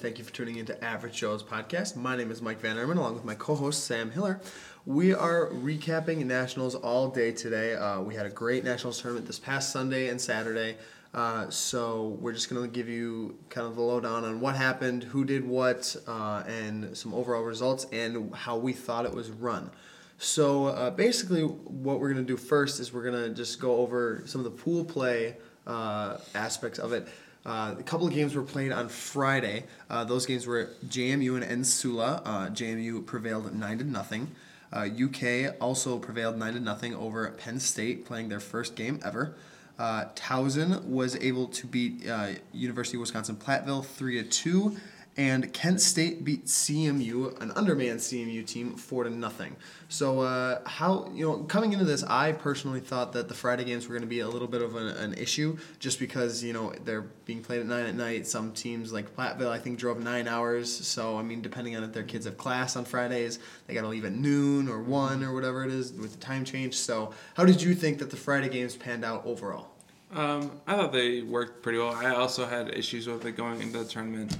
Thank you for tuning into Average Joe's podcast. My name is Mike Van Erman, along with my co-host Sam Hiller. We are recapping nationals all day today. Uh, we had a great nationals tournament this past Sunday and Saturday, uh, so we're just going to give you kind of the lowdown on what happened, who did what, uh, and some overall results, and how we thought it was run. So uh, basically, what we're going to do first is we're going to just go over some of the pool play uh, aspects of it. Uh, a couple of games were played on Friday. Uh, those games were JMU and NSULA. Uh, JMU prevailed nine to nothing. UK uh, also prevailed nine to nothing over Penn State, playing their first game ever. Uh, Towson was able to beat uh, University of Wisconsin Platteville three to two, and Kent State beat CMU, an undermanned CMU team, four to nothing. So uh, how you know coming into this, I personally thought that the Friday games were going to be a little bit of an, an, issue, just because you know they're being played at nine at night. Some teams like Platteville, I think, drove nine hours. So I mean, depending on if their kids have class on Fridays, they got to leave at noon or one or whatever it is with the time change. So how did you think that the Friday games panned out overall? Um, I thought they worked pretty well. I also had issues with it going into the tournament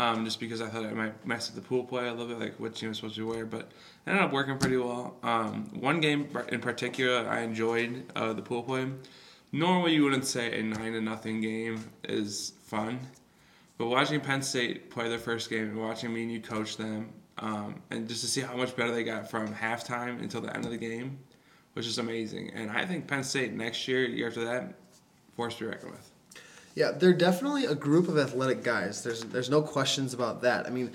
um, just because I thought it might mess with the pool play a little bit, like what team was supposed to wear. But it ended up working pretty well. Um, one game in particular I enjoyed uh, the pool play. Normally, you wouldn't say a nine to nothing game is fun, but watching Penn State play their first game and watching me and you coach them, um, and just to see how much better they got from halftime until the end of the game, which is amazing. And I think Penn State next year, year after that, force to reckon with. Yeah, they're definitely a group of athletic guys. There's there's no questions about that. I mean,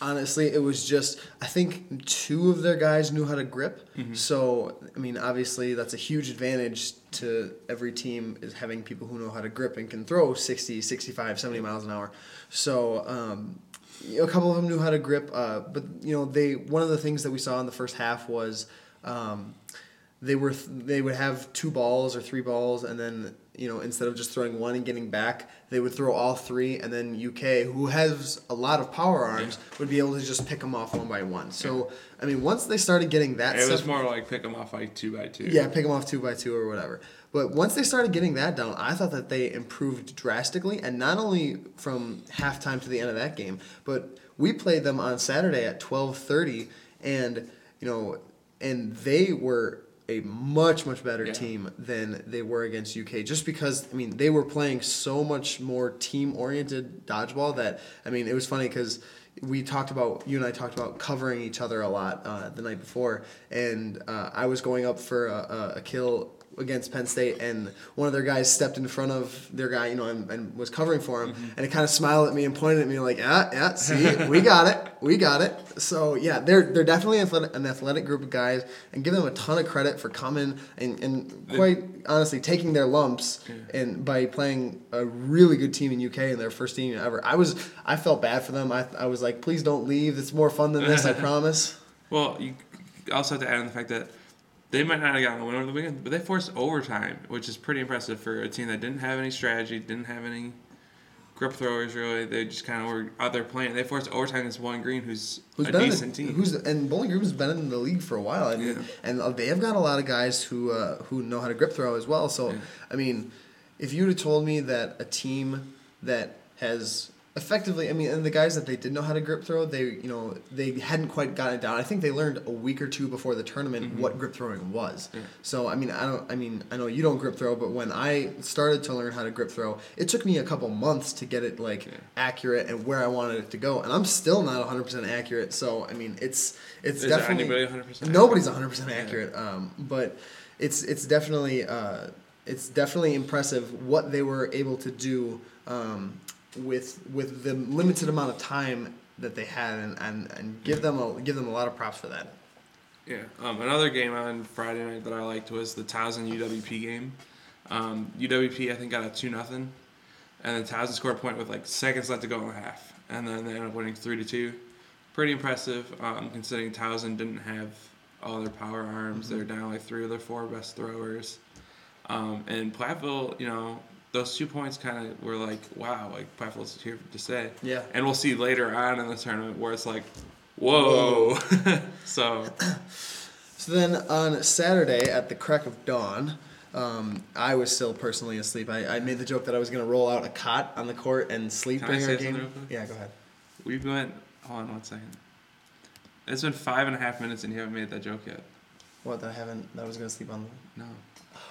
honestly, it was just I think two of their guys knew how to grip. Mm-hmm. So I mean, obviously that's a huge advantage to every team is having people who know how to grip and can throw 60, 65, 70 miles an hour. So um, a couple of them knew how to grip, uh, but you know they one of the things that we saw in the first half was. Um, they were they would have two balls or three balls and then you know, instead of just throwing one and getting back, they would throw all three, and then UK, who has a lot of power arms, yeah. would be able to just pick them off one by one. So, I mean, once they started getting that, it stuff, was more like pick them off like two by two. Yeah, pick them off two by two or whatever. But once they started getting that down, I thought that they improved drastically, and not only from halftime to the end of that game, but we played them on Saturday at twelve thirty, and you know, and they were a much much better yeah. team than they were against UK just because I mean they were playing so much more team oriented dodgeball that I mean it was funny cuz we talked about you and I talked about covering each other a lot uh, the night before and uh, I was going up for a, a kill against Penn State, and one of their guys stepped in front of their guy, you know, and, and was covering for him, mm-hmm. and he kind of smiled at me and pointed at me like, "Yeah, yeah, see, we got it, we got it." So yeah, they're they're definitely an athletic group of guys, and give them a ton of credit for coming and, and quite honestly taking their lumps yeah. and by playing a really good team in UK in their first team ever. I was I felt bad for them. I I was like, please don't leave. It's more fun than this. I promise. Well, you also have to add in the fact that they might not have gotten a win over the weekend, but they forced overtime, which is pretty impressive for a team that didn't have any strategy, didn't have any grip throwers really. They just kind of were out there playing. They forced overtime against Bowling Green, who's, who's a decent in, team. Who's and Bowling Green has been in the league for a while, and yeah. and they have got a lot of guys who uh, who know how to grip throw as well. So yeah. I mean, if you'd have told me that a team that has effectively, I mean, and the guys that they did know how to grip throw, they you know they hadn't quite gotten it down. I think they learned a week or two before the tournament mm-hmm. what grip throwing was. Yeah. So I mean, I don't. I mean, I know you don't grip throw, but when I started to learn how to grip throw, it took me a couple months to get it like yeah. accurate and where I wanted it to go, and I'm still not 100 percent accurate. So I mean, it's it's Is definitely anybody 100% nobody's 100 percent accurate. Yeah. Um, but it's it's definitely uh, it's definitely impressive what they were able to do. Um, with with the limited amount of time that they had, and, and, and give them a give them a lot of props for that. Yeah. Um, another game on Friday night that I liked was the Towson UWP game. Um, UWP I think got a two nothing, and then Towson scored a point with like seconds left to go in the half, and then they ended up winning three to two. Pretty impressive, um, considering Towson didn't have all their power arms. Mm-hmm. They're down like three of their four best throwers. Um, and Platteville, you know, those two points kind of were like, wow, like Platteville's here to stay. Yeah. And we'll see later on in the tournament where it's like, whoa. whoa. so. So then on Saturday at the crack of dawn, Um, I was still personally asleep. I, I made the joke that I was going to roll out a cot on the court and sleep Can during our game. Yeah, go ahead. We went. Hold on one second. It's been five and a half minutes and you haven't made that joke yet. What? That I haven't. That I was going to sleep on. The... No.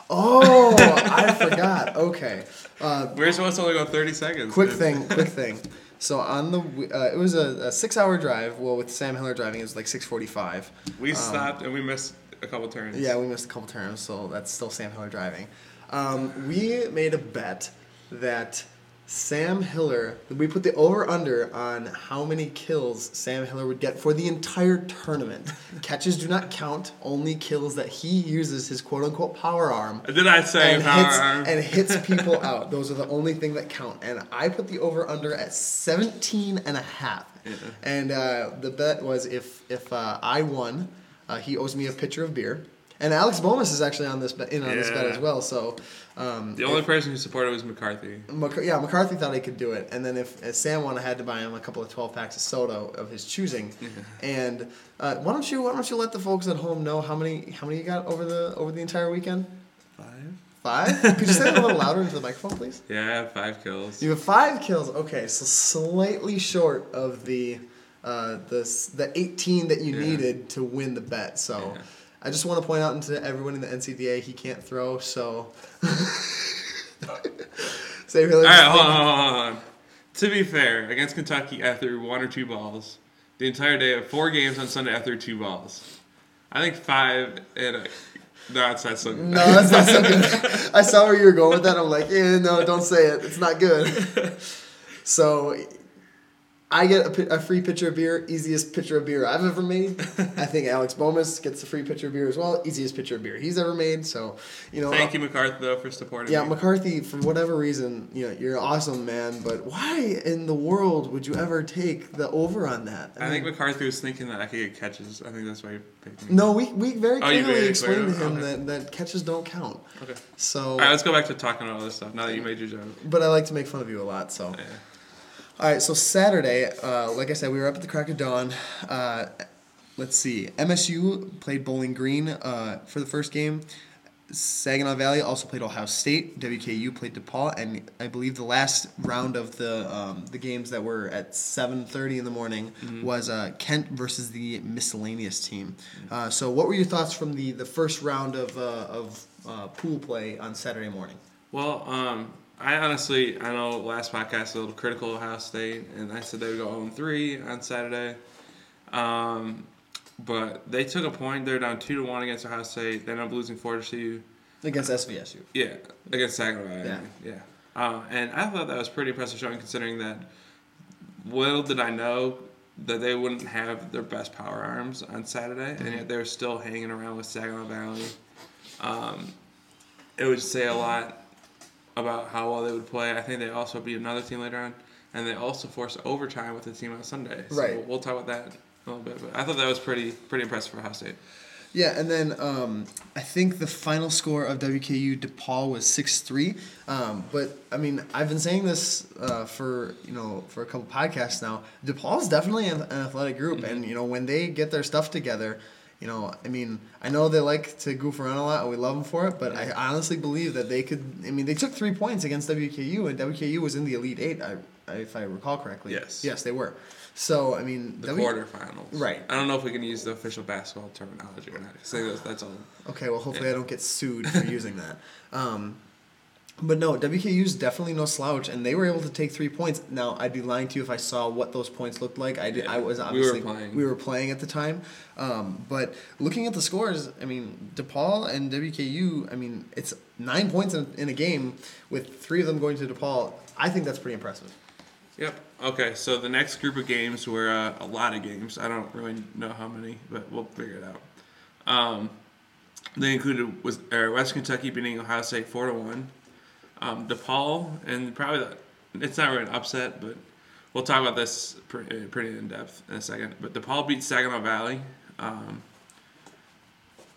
Oh, I forgot. Okay. Uh, We're supposed to only go 30 seconds. quick dude. thing. Quick thing. So on the uh, it was a, a six hour drive. Well, with Sam Hiller driving, it was like six forty five. We stopped and we missed a couple turns. Yeah, we missed a couple turns, so that's still Sam Hiller driving. Um, we made a bet that Sam Hiller, we put the over under on how many kills Sam Hiller would get for the entire tournament. Catches do not count, only kills that he uses his quote unquote power arm Did I say and power hits, arm? and hits people out. Those are the only thing that count. And I put the over under at 17 and a half. Yeah. And uh, the bet was if if uh, I won, uh, he owes me a pitcher of beer. And Alex Bomas is actually on this bet, in on this bet as well. So um, the only person who supported was McCarthy. Mc- yeah, McCarthy thought he could do it, and then if, if Sam won, I had to buy him a couple of twelve packs of soda of his choosing. And uh, why don't you why don't you let the folks at home know how many how many you got over the over the entire weekend? Five? Five? Could you say that a little louder into the microphone, please? Yeah, I have five kills. You have five kills. Okay, so slightly short of the uh, the the 18 that you Yeah. needed to win the bet. So Yeah. I just want to point out to everyone in the NCDA he can't throw. So say really. All right, hold on, hold on. To be fair, against Kentucky, I threw one or two balls. The entire day of four games on Sunday, I threw two balls. I think five and a, no, it's not so good. No, that's not so good. I saw where you were going with that. I'm like, yeah, no, don't say it. It's not good. So, I get a, a free pitcher of beer, easiest pitcher of beer I've ever made. I think Alex Bomas gets a free pitcher of beer as well, easiest pitcher of beer he's ever made. So, you know, Thank uh, you, McCarthy, though, for supporting yeah, me. McCarthy, for whatever reason, you know, you're awesome, man. But why in the world would you ever take the over on that? I think mean, McCarthy was thinking that I could get catches. I think that's why he picked me. no, we, we very Oh, clearly explained to him Okay. that, that catches don't count. Okay. So, All right, let's go back to talking about all this stuff now that you made your joke. but I like to make fun of you a lot. So, Yeah. All right. So Saturday, uh, like I said, we were up at the crack of dawn. Uh, let's see. MSU played Bowling Green uh, for the first game. Saginaw Valley also played Ohio State. WKU played DePaul, and I believe the last round of the um, the games that were at seven thirty in the morning was uh, Kent versus the miscellaneous team. Uh, so, what were your thoughts from the, the first round of uh, of uh, pool play on Saturday morning? Well, um, I honestly, I know last podcast a little critical of Ohio State, and I said they would go 0 3 on Saturday. Um, but they took a point. They're down 2 to 1 against Ohio State. They ended up losing 4 to 2. Against SVSU. Yeah, against Saginaw Valley. Yeah. Yeah. Uh, and I thought that was pretty impressive showing considering that little did I know that they wouldn't have their best power arms on Saturday, and yet they were still hanging around with Saginaw Valley. Um, it would say a lot about how well they would play. I think they also beat another team later on, and they also forced overtime with the team on Sunday. So Right. We'll, we'll talk about that a little bit, but I thought that was pretty pretty impressive for Ohio State. Yeah, and then um, I think the final score of WKU DePaul was six three. Um, but I mean, I've been saying this uh, for you know for a couple podcasts now. DePaul is definitely an, an athletic group, and you know when they get their stuff together. You know, I mean, I know they like to goof around a lot, and we love them for it. But I honestly believe that they could. I mean, they took three points against WKU, and WKU was in the Elite Eight, I, I, if I recall correctly. Yes. Yes, they were. So I mean, The W- quarterfinals. Right. I don't know if we can use the official basketball terminology or not. 'cause I that's, that's all. Okay, well, hopefully Yeah. I don't get sued for using that. Um, but no, WKU's definitely no slouch, and they were able to take three points. Now, I'd be lying to you if I saw what those points looked like. I did. Yeah, I was obviously we were playing. we were playing at the time, um, but looking at the scores, I mean, DePaul and WKU. I mean, it's nine points in, in a game with three of them going to DePaul. I think that's pretty impressive. Yep. Okay, so the next group of games were uh, a lot of games. I don't really know how many, but we'll figure it out. Um, they included was uh, West Kentucky beating Ohio State four to one. Um, DePaul and probably the, it's not really an upset, but we'll talk about this pretty, pretty in depth in a second. But DePaul beat Saginaw Valley. Um,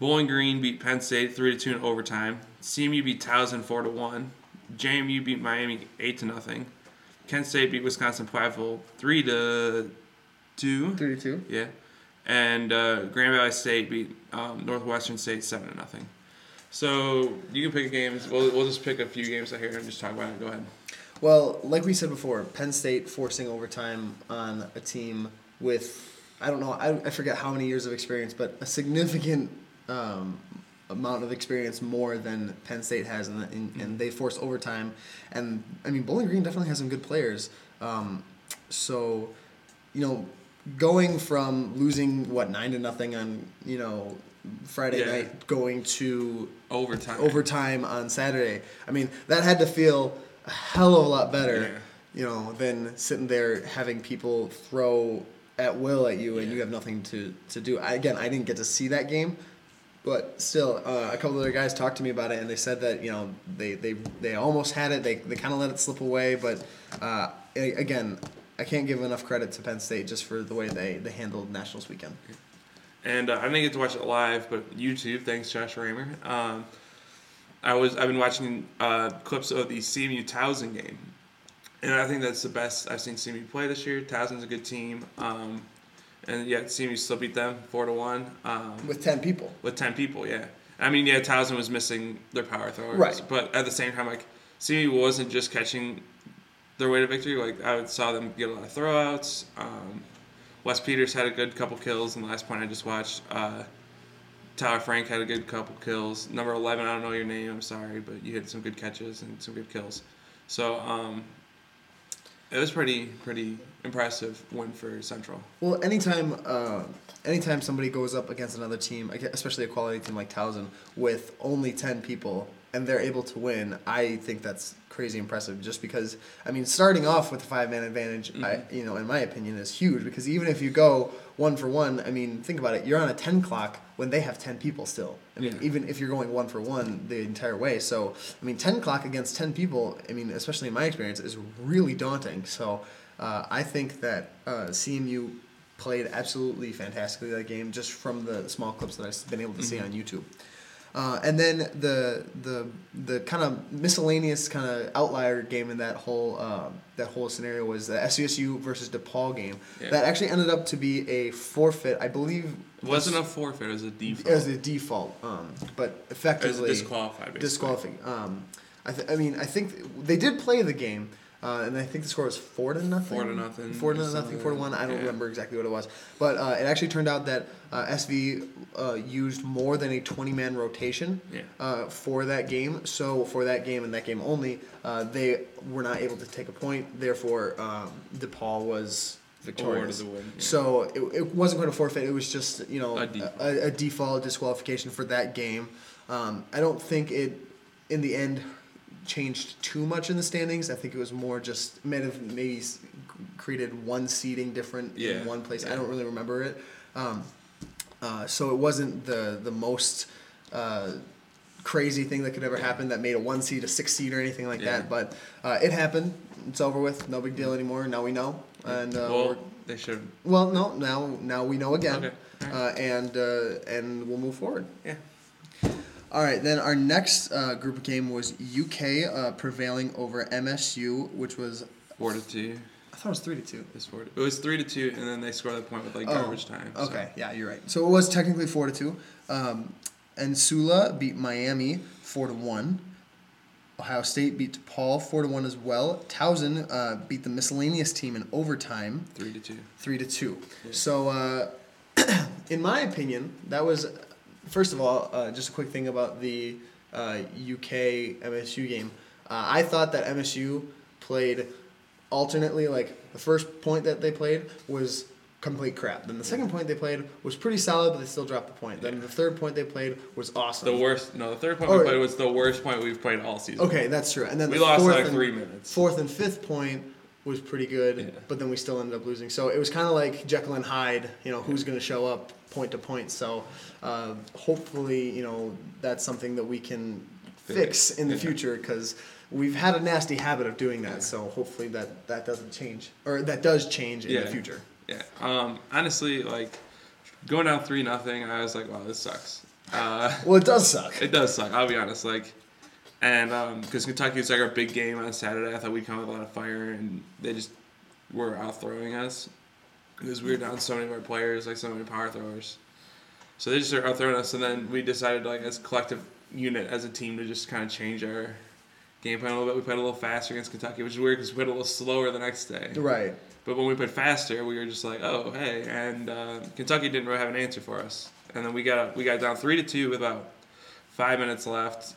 Bowling Green beat Penn State three to two in overtime. CMU beat Towson four to one. JMU beat Miami eight to nothing. Kent State beat Wisconsin Platteville three to two. Three to two. Yeah, and uh, Grand Valley State beat um, Northwestern State seven to nothing. So you can pick games. We'll, we'll just pick a few games out here and just talk about it. Go ahead. Well, like we said before, Penn State forcing overtime on a team with I don't know I, I forget how many years of experience, but a significant um, amount of experience more than Penn State has, and, and, and they force overtime. And I mean, Bowling Green definitely has some good players. Um, so, you know, going from losing what nine to nothing on you know Friday Yeah. night, going to Overtime. overtime on Saturday. I mean, that had to feel a hell of a lot better, Yeah. you know, than sitting there having people throw at will at you and Yeah. you have nothing to, to do. I, again, I didn't get to see that game, but still, uh, a couple other guys talked to me about it and they said that, you know, they, they, they almost had it. They, they kind of let it slip away, but uh, again, I can't give enough credit to Penn State just for the way they, they handled Nationals weekend. And uh, I didn't get to watch it live, but YouTube. Thanks, Josh Raymer. Um, I was I've been watching uh, clips of the CMU Towson game, and I think that's the best I've seen CMU play this year. Towson's a good team, um, and yet CMU still beat them four to one um, With 10 people. with ten people. Yeah, I mean yeah, Towson was missing their power throwers, Right. But at the same time, like CMU wasn't just catching their way to victory. Like I saw them get a lot of throwouts. Um, Wes Peters had a good couple kills in the last point I just watched. Uh, Tyler Frank had a good couple kills. Number eleven, I don't know your name. I'm sorry, but you had some good catches and some good kills. So um, it was pretty pretty impressive win for Central. Well, anytime, uh, anytime somebody goes up against another team, especially a quality team like Towson, with only ten people and they're able to win, I think that's crazy impressive. Just because, I mean, starting off with a five man advantage, I, you know, in my opinion, is huge. Because even if you go one for one, I mean, think about it. You're on a ten clock when they have ten people still. I mean, Yeah. even if you're going one for one the entire way. So, I mean, ten clock against ten people. I mean, especially in my experience, is really daunting. So, uh, I think that uh, CMU played absolutely fantastically that game just from the small clips that I've been able to see on YouTube. Uh, and then the the the kind of miscellaneous kind of outlier game in that whole um, that whole scenario was the SVSU versus DePaul game. Yeah. That actually ended up to be a forfeit, I believe. It wasn't a forfeit; it was a default. as a default, um, but It was effectively disqualified. Basically. disqualifying. Um, I, th- I mean, I think they did play the game, uh, and I think the score was four to nothing. Four to nothing, Four to nothing. Four to one. I don't Yeah. remember exactly what it was, but uh, it actually turned out that uh, SV uh, used more than a twenty-man rotation Yeah. uh, for that game. So for that game and that game only, uh, they were not able to take a point. Therefore, um, DePaul was victorious. win, yeah. So it, it wasn't going to forfeit. It was just you know A default. a, a default disqualification for that game. Um, I don't think it, in the end, changed too much in the standings. I think it was more just may have maybe created one seating different Yeah, in one place. I don't really remember it. Um, uh, so it wasn't the the most uh, crazy thing that could ever happen that made a one seed a six seed or anything like Yeah. that. But uh, it happened. It's over with. No big deal anymore. Now we know. And uh, well, they should. well, no, now now we know again, Okay, alright. uh, and uh, and we'll move forward. Yeah. All right, then our next uh, group of game was UK uh, prevailing over MSU, which was Four to two. I thought it was three to two. It was, four to, it was three to two, and then they scored the point with like Oh, garbage time. so- Okay, yeah, you're right. So it was technically four to two. Um, and Sula beat Miami four to one. Ohio State beat DePaul four to one as well. Towson uh, beat the miscellaneous team in overtime Three to two. three to two. So, uh, in my opinion, that was first of all uh, just a quick thing about the uh, UK MSU game. Uh, I thought that MSU played alternately. Like the first point that they played was complete crap. Then the second point they played was pretty solid, but they still dropped the point. Then the third point they played was awesome. The worst. No, the third point Oh, we played was the worst point we've played all season. Okay, that's true. And then We the lost like and, three minutes. Fourth and fifth point was pretty good, Yeah. but then we still ended up losing. So it was kind of like Jekyll and Hyde. You know, who's going to show up point to point. So uh, hopefully, you know, that's something that we can fix in the Yeah. future because we've had a nasty habit of doing that. So hopefully that that doesn't change or that does change in the future. Yeah. Um. Honestly, like going down three nothing, I was like, wow, this sucks. Uh, Well, it does suck. it does suck. I'll be honest. Like, and um, because Kentucky is like our big game on Saturday, I thought we'd come with a lot of fire, and they just were out throwing us because we were down so many of our players, like so many power throwers. So they just started out throwing us, and then we decided, like, as collective unit as a team to just kind of change our game plan a little bit. We played a little faster against Kentucky, which is weird because we played a little slower the next day. Right. But when we played faster, we were just like, oh hey, and uh, Kentucky didn't really have an answer for us. And then we got we got down three to two with about five minutes left,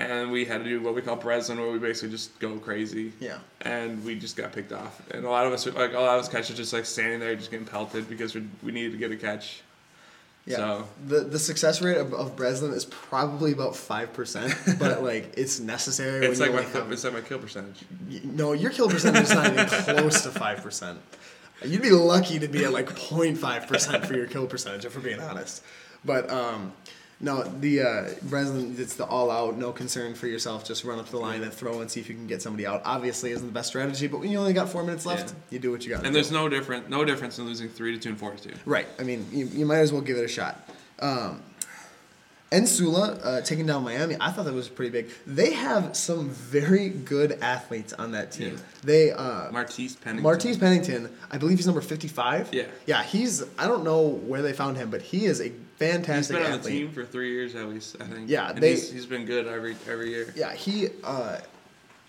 and we had to do what we call Breslin, where we basically just go crazy. Yeah. And we just got picked off, and a lot of us, were- like a lot of us, catchers just like standing there, just getting pelted because we, we needed to get a catch. Yeah. So The the success rate of, of Breslin is probably about five percent, but like it's necessary. it's when like you my have, it's like my kill percentage. y- no, your kill percentage is not even close to five percent. You'd be lucky to be at like 0.5 percent for your kill percentage, if we're being honest. But um, no, the uh, Breslin, it's the all out, no concern for yourself. Just run up the line and throw and see if you can get somebody out. Obviously, isn't the best strategy, but when you only got four minutes left, Yeah. you do what you got. And there's no different no difference in losing three to two and four to two. Right. I mean, you, you might as well give it a shot. Um, NSULA uh, taking down Miami, I thought that was pretty big. They have some very good athletes on that team. Yeah. They uh, Martise Pennington. Martise Pennington, I believe he's number fifty-five. Yeah. Yeah, he's. I don't know where they found him, but he is a He's fantastic been on the team for three years at least, I think. Yeah, and they- he's, he's been good every every year. Yeah, he uh,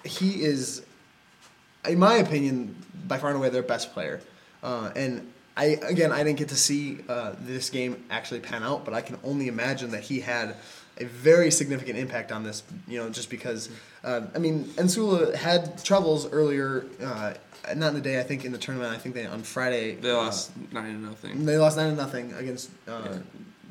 he is, in my opinion, by far and away their best player. Uh, and I again, I didn't get to see uh, this game actually pan out, but I can only imagine that he had a very significant impact on this. You know, just because uh, I mean, NSULA had troubles earlier. Uh, not in the day, I think in the tournament. I think they on Friday They uh, lost nine to nothing. they lost nine to nothing against uh,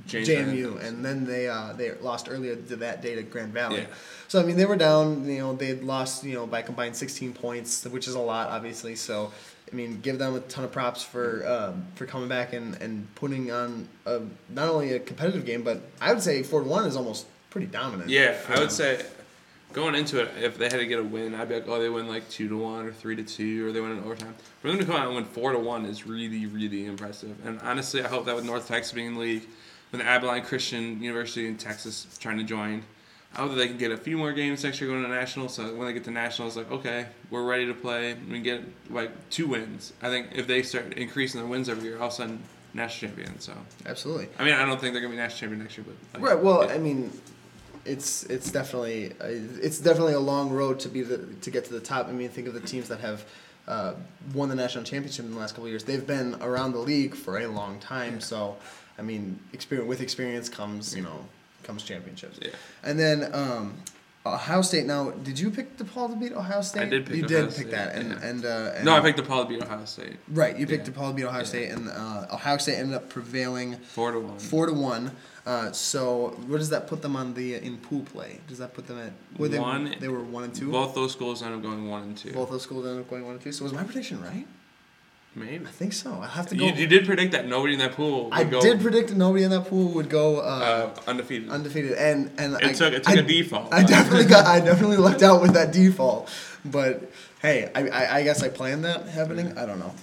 James JMU, and then they uh, they lost earlier to that day to Grand Valley. Yeah. So I mean, they were down. You know, they had lost. You know, by combined 16 points, which is a lot, obviously. So I mean, give them a ton of props for um, for coming back and, and putting on a, not only a competitive game, but I would say four to one is almost pretty dominant. Yeah, I would them. say going into it, if they had to get a win, I'd be like, oh, they win like two to one or three to two, or they win in overtime. For them to come out and win four to one is really, really impressive. And honestly, I hope that with North Texas being in the league, with Abilene Christian University in Texas trying to join, I hope that they can get a few more games next year going to nationals. So when they get to nationals, like okay, we're ready to play. We can get like two wins. I think if they start increasing their wins every year, all of a sudden national champion. So absolutely. I mean, I don't think they're gonna be national champion next year, but like, Right. Well, yeah. I mean, it's it's definitely uh, it's definitely a long road to be the to get to the top. I mean, think of the teams that have uh, won the national championship in the last couple of years. They've been around the league for a long time. Yeah. So, I mean, experience with experience comes you know comes championships. Yeah. And then um, Ohio State. Now, did you pick DePaul to beat Ohio State? I did pick You Ohio did pick State, that, and yeah. and, uh, and no, I picked DePaul to beat Ohio State. Right, you picked Yeah. DePaul to beat Ohio Yeah. State, and uh, Ohio State ended up prevailing Four to one. four to one. Uh, so what does that put them on the in pool play? Does that put them at were they One- they were one and two? Both those schools ended up going one and two. Both those schools ended up going one and two. So was my prediction right? Maybe. I think so. I have to go. You, you did predict that nobody in that pool would I go did predict that nobody in that pool would go uh, uh, undefeated. undefeated, and and it I, took it took I- a default. I definitely got. I definitely lucked out with that default. But hey, I, I, I guess I planned that happening. I don't know.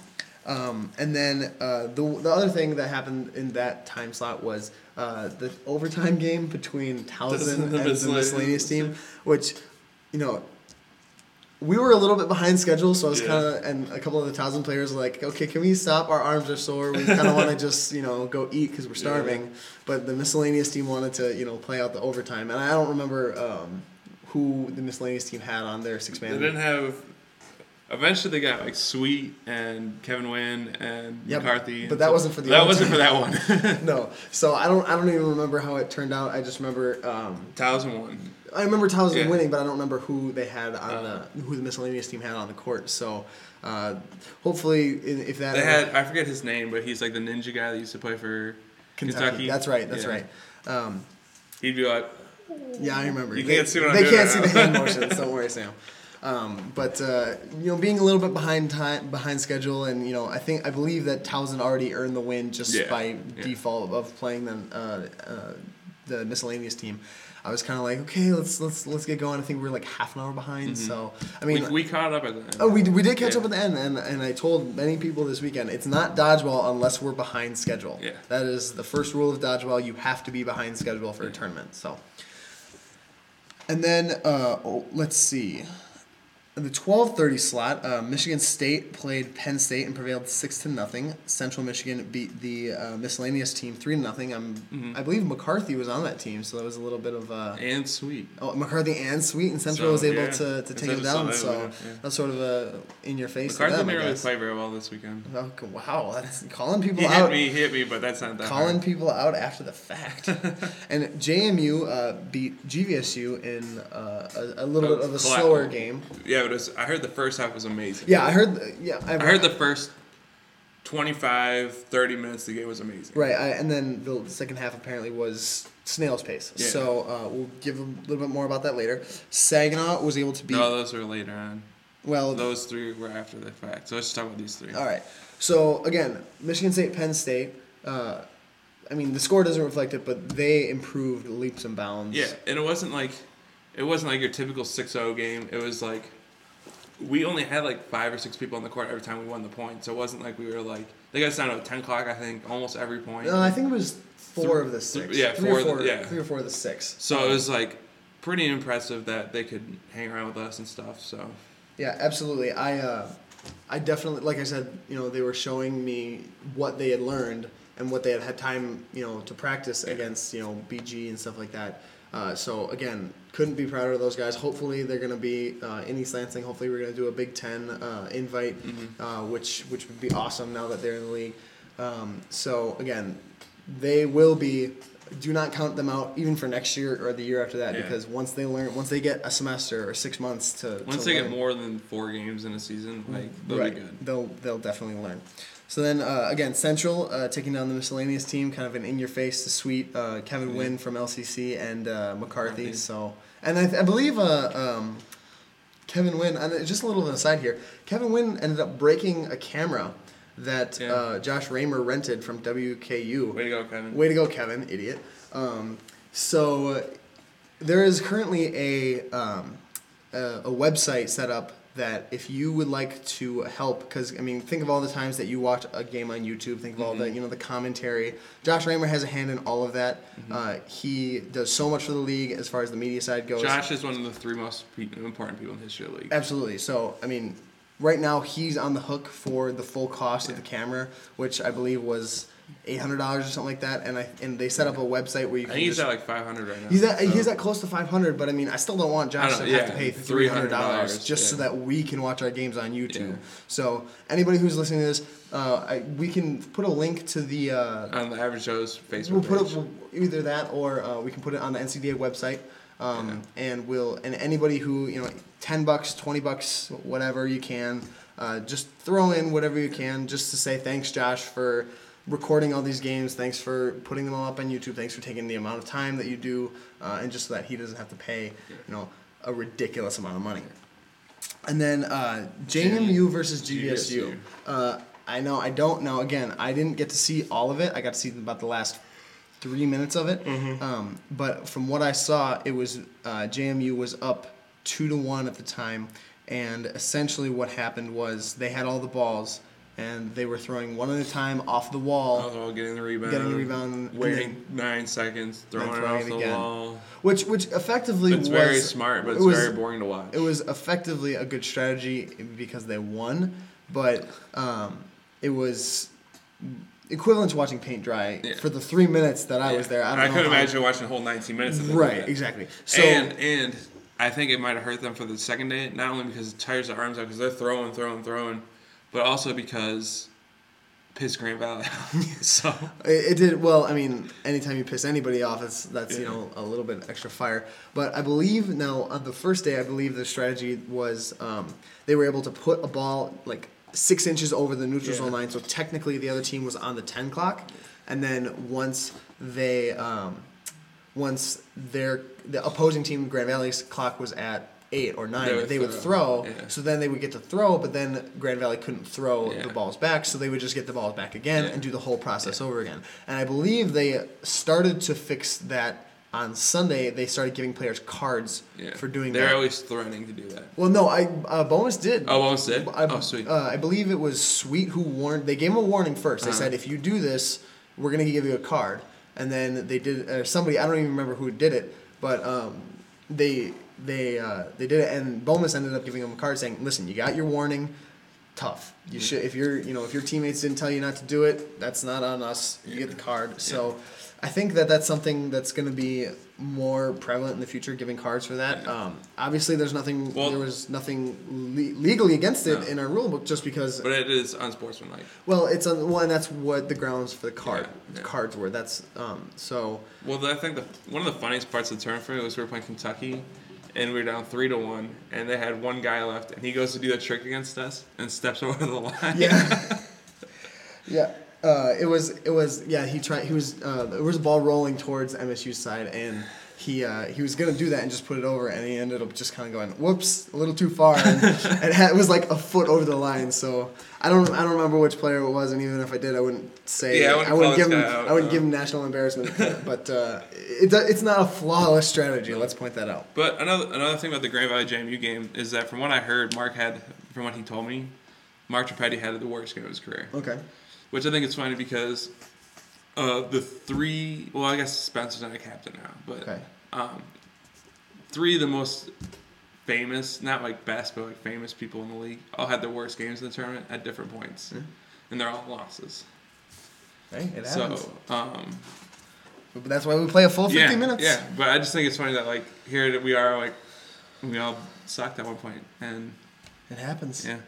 Um, and then uh, the the other thing that happened in that time slot was uh, the overtime game between Towson and the miscellaneous miscellaneous team, which you know. We were a little bit behind schedule, so I was Yeah. kind of, and a couple of the Towson players were like, "Okay, can we stop? Our arms are sore. We kind of want to just, you know, go eat because we're starving." But the miscellaneous team wanted to, you know, play out the overtime, and I don't remember um, who the miscellaneous team had on their six man. they didn't have. Eventually, they got like Sweet and Kevin Wynn and Yeah, McCarthy. but that wasn't for the That wasn't for that one. no, so I don't, I don't even remember how it turned out. I just remember, um, Towson won. I remember Towson Yeah. winning, but I don't remember who they had on Uh. the, who the miscellaneous team had on the court. So, uh, hopefully, if that They had I forget his name, but he's like the ninja guy that used to play for Kentucky. Kentucky. That's right. That's Yeah. right. Um, He'd be like, Yeah, I remember. You they, can't see what I'm They can't see now. the hand motions. Don't worry, Sam. Um, but uh, you know, being a little bit behind time, behind schedule, and you know, I think I believe that Towson already earned the win just Yeah, by default of playing the uh, uh, the miscellaneous team. I was kind of like, okay, let's let's let's get going. I think we were like half an hour behind. So I mean, Mm-hmm. we, we caught up at the end. Oh, we, we did catch Yeah. up at the end, and, and I told many people this weekend it's not dodgeball unless we're behind schedule. Yeah. That is the first rule of dodgeball. You have to be behind schedule for a tournament. So, and then uh, oh, let's see. In the twelve thirty slot, uh, Michigan State played Penn State and prevailed six to nothing. Central Michigan beat the uh, miscellaneous team three to nothing. I'm, Mm-hmm. I believe McCarthy was on that team, so that was a little bit of uh, And sweet. oh McCarthy and Sweet and Central So, was able yeah. to, to take so down. So yeah. that's sort of a in your face. McCarthy didn't really play very well this weekend. Oh, wow, that's calling people He out. hit me, hit me, but that's not that calling hard. people out after the fact. and JMU uh, beat GVSU in uh, a, a little Oh, bit of a slower game. Yeah, I heard the first half was amazing. Yeah, I heard. The, yeah, I heard the first 25, 30 minutes of the game was amazing. right, I, and then the second half apparently was snail's pace. Yeah. So uh, we'll give a little bit more about that later. Saginaw was able to beat. No, those were later on. well, Those three were after the fact. So let's just talk about these three. All right. So again, Michigan State, Penn State. Uh, I mean, the score doesn't reflect it, but they improved leaps and bounds. Yeah, and it wasn't like it wasn't like your typical 6-0 game. It was like we only had like five or six people on the court every time we won the point. So it wasn't like we were like they got us down to ten o'clock. I think almost every point. No, I think it was four Three- of the six. yeah, three four or the- four. yeah. three or four of the six. So it was like pretty impressive that they could hang around with us and stuff. So Yeah, absolutely. I, uh, I definitely, like I said, you know, they were showing me what they had learned and what they had had time, you know, to practice against, you know, BG and stuff like that. Uh, so again, couldn't be prouder of those guys. Hopefully, they're going to be uh, in East Lansing. Hopefully, we're going to do a Big Ten uh, invite, uh, which which would be awesome now that they're in the league. Um, so again, they will be. Do not count them out even for next year or the year after that Yeah. because once they learn, once they get a semester or six months to once to they get more than four games in a season, like they'll right. be good. They'll they'll definitely learn. So then uh, again, Central uh, taking down the miscellaneous team, kind of an in your face, the sweet uh, Kevin Yeah. Wynn from LCC and uh. McCarthy. So and I, I believe uh, um, Kevin Wynn. And just a little aside here, Kevin Wynn ended up breaking a camera that Yeah. uh, Josh Raymer rented from WKU. Way to go, Kevin. Way to go, Kevin, idiot. Um, so there is currently a, um, a a website set up that if you would like to help, because I mean, think of all the times that you watch a game on YouTube. Think of all the you know the commentary. Josh Raymer has a hand in all of that. Uh, he does so much for the league as far as the media side goes. Josh is one of the three most pe- important people in the history of the league. Absolutely. So, I mean, right now he's on the hook for the full cost of the camera, which I believe was eight hundred dollars or something like that. And I and they set up a website where you I can. think he's just, at like 500 right now. He's at so- he's at close to five hundred, but I mean, I still don't want Josh I to know, have to yeah, pay three hundred dollars $300, just so that we can watch our games on YouTube. Yeah. So anybody who's listening to this, uh, I, we can put a link to the. Uh, on the Average Joe's Facebook We'll put page. it we'll, either that or uh, we can put it on the NCDA website, um, and we'll and anybody who you know, ten bucks, twenty bucks, whatever you can, uh, just throw in whatever you can, just to say thanks, Josh, for recording all these games. Thanks for putting them all up on YouTube. Thanks for taking the amount of time that you do, uh, and just so that he doesn't have to pay, you know, a ridiculous amount of money. And then uh, JMU versus. GVSU. Uh, I know. I don't know. Again, I didn't get to see all of it. I got to see about the last three minutes of it. Um, but from what I saw, it was uh, JMU was up two to one at the time, and essentially what happened was they had all the balls, and they were throwing one at a time off the wall, Oh, getting the rebound. Getting the rebound, Waiting nine seconds, throwing it throwing off it the wall. which which effectively It's was very smart, but it it's was- very boring to watch. It was effectively a good strategy because they won, but um, it was equivalent to watching paint dry Yeah. for the three minutes that I was there. I, don't I couldn't imagine watching the whole 19 minutes of Right, that. exactly. So and and I think it might have hurt them for the second day, not only because it tires their arms out because they're throwing, throwing, throwing, but also because piss Grand Valley. so It, it did well. I mean, anytime you piss anybody off, it's that's you know a little bit extra fire. But I believe now on the first day, I believe the strategy was um, they were able to put a ball like six inches over the neutral Yeah. zone line, so technically the other team was on the ten clock, and then once they um, once their the opposing team Grand Valley's clock was at eight or nine, They they would would, throw. throw. Yeah. So then they would get to throw, but then Grand Valley couldn't throw Yeah. the balls back, so they would just get the balls back again Yeah. and do the whole process over again. And I believe they started to fix that on Sunday. They started giving players cards for doing that. they're always threatening to do that. well, no, I uh, Bomas did. Oh, Bomas did? I, Oh, sweet. Uh, I believe it was Sweet who warned. They gave him a warning 1st They Uh-huh. said, if you do this, we're gonna give you a card. And then they did. Uh, somebody I don't even remember who did it, but um, they they uh, they did it, and Bomas ended up giving him a card saying, "Listen, you got your warning. Tough. You should if you're you know if your teammates didn't tell you not to do it, that's not on us. You get the card. So." I think that that's something that's going to be more prevalent in the future, giving cards for that. Um, obviously, there's nothing. Well- there was nothing le- legally against it No. in our rule book, just because. But it is unsportsmanlike. well, it's on well, and that's what the grounds for the card Yeah, yeah. cards were. That's um, so. Well, I think the one of the funniest parts of the tournament was we were playing Kentucky, and we were down three to one, and they had one guy left, and he goes to do the trick against us and steps over the line. Yeah. yeah. Uh, it was it was yeah he tried he was uh, there was a ball rolling towards MSU's side and he uh, he was gonna do that and just put it over and he ended up just kind of going whoops a little too far and it, had, it was like a foot over the line so I don't I don't remember which player it was and even if I did I wouldn't say Yeah, I wouldn't call give him out, I wouldn't no. give him national embarrassment but uh, it, it's not a flawless strategy let's point that out But another another thing about the Grand Valley JMU game is that from what I heard, Mark had from what he told me, Mark Trippetti had the worst game of his career. okay Which I think is funny because uh, the three well I guess Spencer's not a captain now, but okay um, three of the most famous, not like best, but like famous people in the league, all had their worst games in the tournament at different points, Yeah. and they're all losses. hey it happens So, um, but that's why we play a full 50 yeah, minutes yeah. But I just think it's funny that like here that we are like we all sucked at one point, and it happens yeah,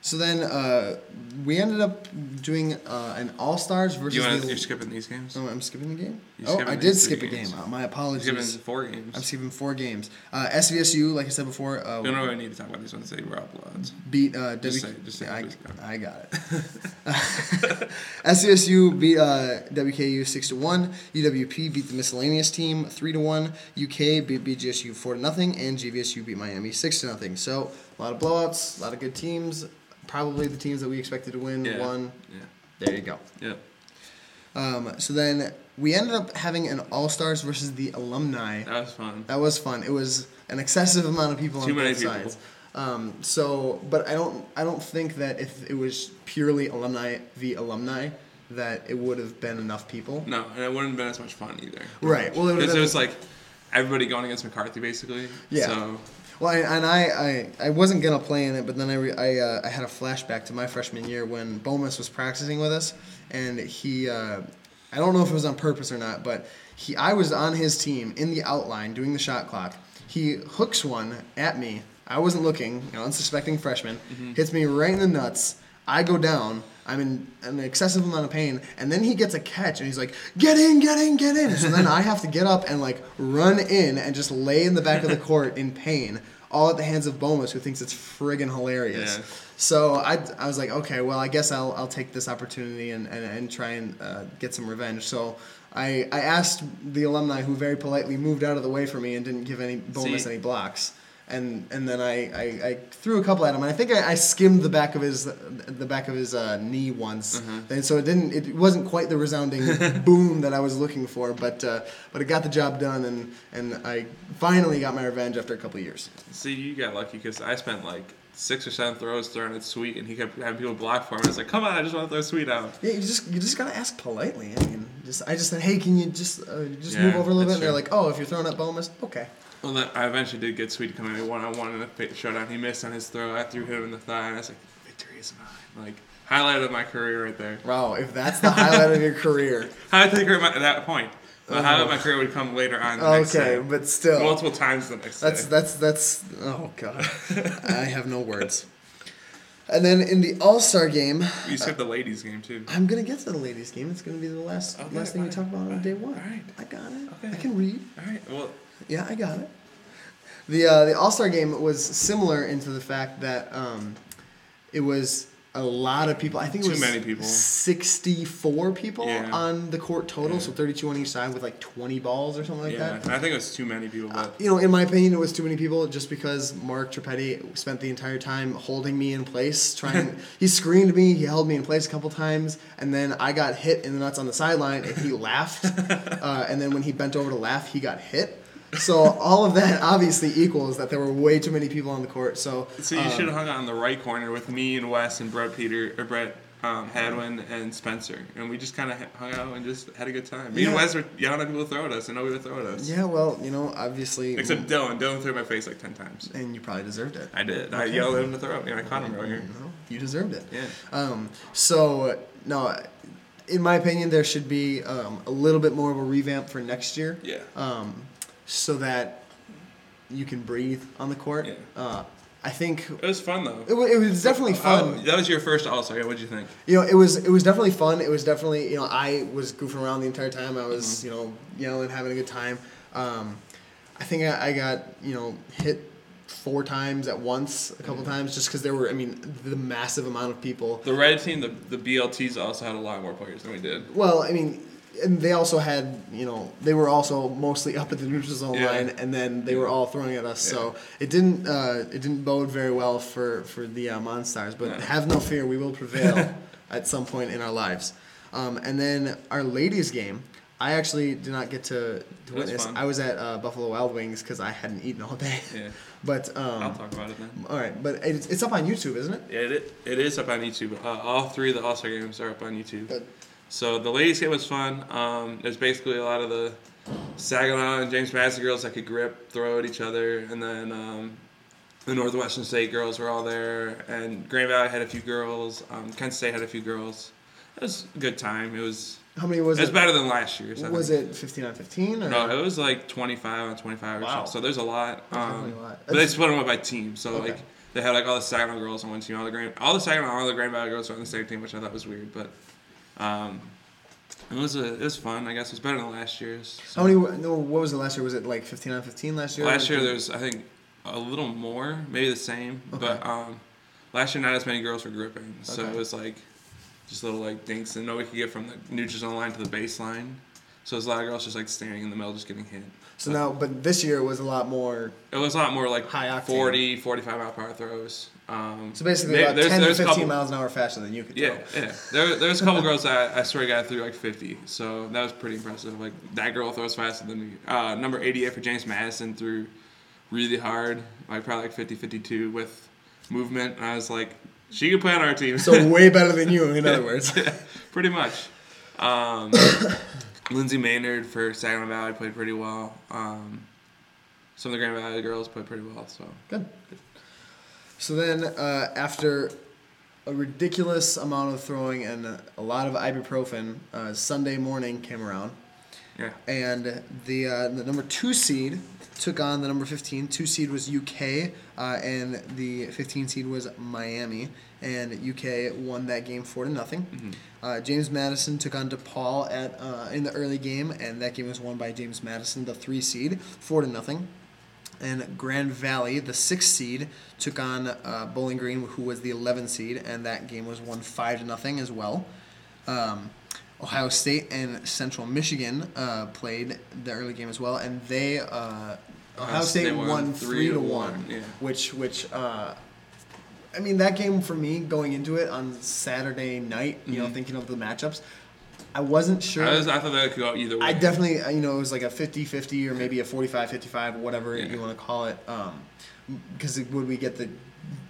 So then uh, we ended up doing uh, an All Stars versus you want the. you're skipping these games. oh, I'm skipping the game. You're oh, I did skip a games. game. Uh, my You're apologies. skipping four games. I'm skipping four games. Uh, SVSU, like I said before, uh, we don't really need to talk about these ones. They were bloods. beat uh, Just W- say- just say I. I got it. SVSU beat uh, WKU six to one. UWP beat the miscellaneous team three to one. UK beat BGSU four to nothing, and GVSU beat Miami six to nothing. So a lot of blowouts, a lot of good teams. Probably the teams that we expected to win Yeah. won. Yeah, There you go. yeah. Um, so then we ended up having an All Stars versus the alumni. That was fun. That was fun. It was an excessive amount of people Too on many both people. sides. Um, so, but I don't, I don't think that if it was purely alumni v alumni, that it would have been enough people. No, and it wouldn't have been as much fun either. Right. Well, it was like everybody going against McCarthy basically. Yeah. So Well, I, and I, I, I wasn't gonna play in it, but then I, re, I, uh, I had a flashback to my freshman year when Bomas was practicing with us, and he, uh, I don't know if it was on purpose or not, but he, I was on his team in the outline doing the shot clock. He hooks one at me. I wasn't looking, you know, unsuspecting freshman, hits me right in the nuts. I go down. I'm in an excessive amount of pain, and then he gets a catch, and he's like, "Get in, get in, get in!" So then I have to get up and like run in and just lay in the back of the court in pain, all at the hands of Bomas, who thinks it's friggin' hilarious. Yeah. So I, I was like, okay, well, I guess I'll, I'll take this opportunity and, and, and try and uh, get some revenge. So I, I asked the alumni who very politely moved out of the way for me and didn't give any Bomas See? any blocks. And and then I, I, I threw a couple at him, and I think I, I skimmed the back of his the back of his uh, knee once, and so it didn't it wasn't quite the resounding boom that I was looking for, but uh, but it got the job done, and and I finally got my revenge after a couple of years. see, you got lucky because I spent like six or seven throws throwing it sweet, and he kept having people block for him. I was like, come on, I just want to throw sweet out. Yeah, you just you just gotta ask politely. I mean, just I just said, hey, can you just uh, just Yeah, move over a little bit? And they're like, oh, if you're throwing at Bomas, okay. Well, then I eventually did get Sweet coming in one on one in the showdown. He missed on his throw. I threw him in the thigh, and I was like, "Victory is mine!" Like highlight of my career right there. Wow, if that's the highlight of your career, Highlight of the career at that point. The oh. highlight of my career would come later on. The next okay, but still, multiple times the next that's day. that's that's oh god, I have no words. And then in the All Star game, You skipped uh, the ladies' game too. I'm gonna get to the ladies' game. It's gonna be the last Okay, last thing we talk about on day one. alright. I got it. Okay. I can read. All right. Well, Yeah, I got it. The uh, the All Star game was similar into the fact that um, it was a lot of people. I think it Too was many people. Sixty four people Yeah. on the court total, Yeah. so thirty two on each side with like twenty balls or something like yeah. that. I think it was too many people, but You know, in my opinion, it was too many people just because Mark Trippetti spent the entire time holding me in place, trying. he screened me, he held me in place a couple times, and then I got hit in the nuts on the sideline, and he laughed. Uh, and then when he bent over to laugh, he got hit. So all of that obviously equals that there were way too many people on the court. So so you um, should have hung out in the right corner with me and Wes and Brett Peter or Brett um, Hadwin, and Spencer, and we just kind of hung out and just had a good time. Me and Wes were yelling at people to throw at us, and nobody would throw at us. Yeah, well, you know, obviously. Except Dylan. Dylan threw my face like ten times. and you probably deserved it. I did. I yelled at him to throw at me. and I caught him earlier. No, you deserved it. Yeah. Um, so no, in my opinion, there should be um, a little bit more of a revamp for next year. Yeah. Um, so that you can breathe on the court. Yeah. Uh, I think It was fun though. it, wa- it was definitely fun. Oh, that was your first All Star. What did you think? You know, it was it was definitely fun. It was definitely you know I was goofing around the entire time. I was you know yelling, having a good time. Um, I think I, I got you know hit four times at once, a couple times, just because there were I mean the massive amount of people. The red team, the the BLTs also had a lot more players than we did. Well, I mean, and they also had, you know, they were also mostly up at the neutral zone Yeah. line, and then they were all throwing at us. So it didn't, uh, it didn't bode very well for for the uh, Monstars. But have no fear, we will prevail at some point in our lives. Um, and then our ladies' game, I actually did not get to, to witness. fun. I was at uh, Buffalo Wild Wings because I hadn't eaten all day. Yeah. But um, I'll talk about it then. all right, but it's, it's up on YouTube, isn't it? Yeah, it, it is up on YouTube. Uh, all three of the All Star games are up on YouTube. Good. So the ladies game was fun. Um, there's basically a lot of the Saginaw and James Madison girls that could grip, throw at each other, and then um, the Northwestern State girls were all there, and Grand Valley had a few girls. Um, Kent State had a few girls. It was a good time. It was How many was it was it? better than last year. I Was it 15 on 15? Or? No, it was like 25 on 25 or Wow. so. So there's a lot. Um, definitely a lot. but they split them up by team. So Okay. like they had like all the Saginaw girls on one team, all the Grand, all the Saginaw, all the Grand Valley girls were on the same team, which I thought was weird. But um, it was a, it was fun. I guess it was better than last year's. So. How many? No, what was it last year? Was it like 15 on 15 last year? Last year there's I think a little more, maybe the same, Okay. but um, last year not as many girls were gripping, so Okay. it was like just little like dinks, and nobody could get from the neutral line to the baseline. So there's a lot of girls just like standing in the middle, just getting hit. So now, but this year was a lot more. It was a lot more like High octane. 40, 45 mile per hour throws. Um, So basically, maybe- about there's- 10 to 15 couple- miles an hour faster than you could Yeah, throw. yeah. There, there's a couple girls that I, I swear got through like 50, so that was pretty impressive. Like that girl throws faster than me. Uh, number 88 for James Madison threw really hard, like probably like 50, 52 with movement, and I was like, she could play on our team. So way better than you, in other words. yeah, pretty much. Um, Lindsay Maynard for Saginaw Valley played pretty well. Um, some of the Grand Valley girls played pretty well. So Good. So then, uh, after a ridiculous amount of throwing and a lot of ibuprofen, uh, Sunday morning came around, yeah, and the uh, the number two seed took on the number 15. Two seed was UK, uh, and the 15 seed was Miami, and UK won that game four to nothing. Mm-hmm. Uh, James Madison took on DePaul at uh, in the early game, and that game was won by James Madison, the three seed, four to nothing. And Grand Valley, the sixth seed, took on uh, Bowling Green, who was the 11 seed, and that game was won five to nothing as well. Um, Ohio State and Central Michigan uh, played the early game as well, and they uh, Ohio State won, won three, three to to one, one, yeah. which which uh, I mean that game for me going into it on Saturday night, you know, Mhm. thinking of the matchups, I wasn't sure. I, was, I thought that could go either way. I definitely, uh, you know, it was like a 50-50 or maybe a 45-55, whatever Yeah. you want to call it. Um, because would we get the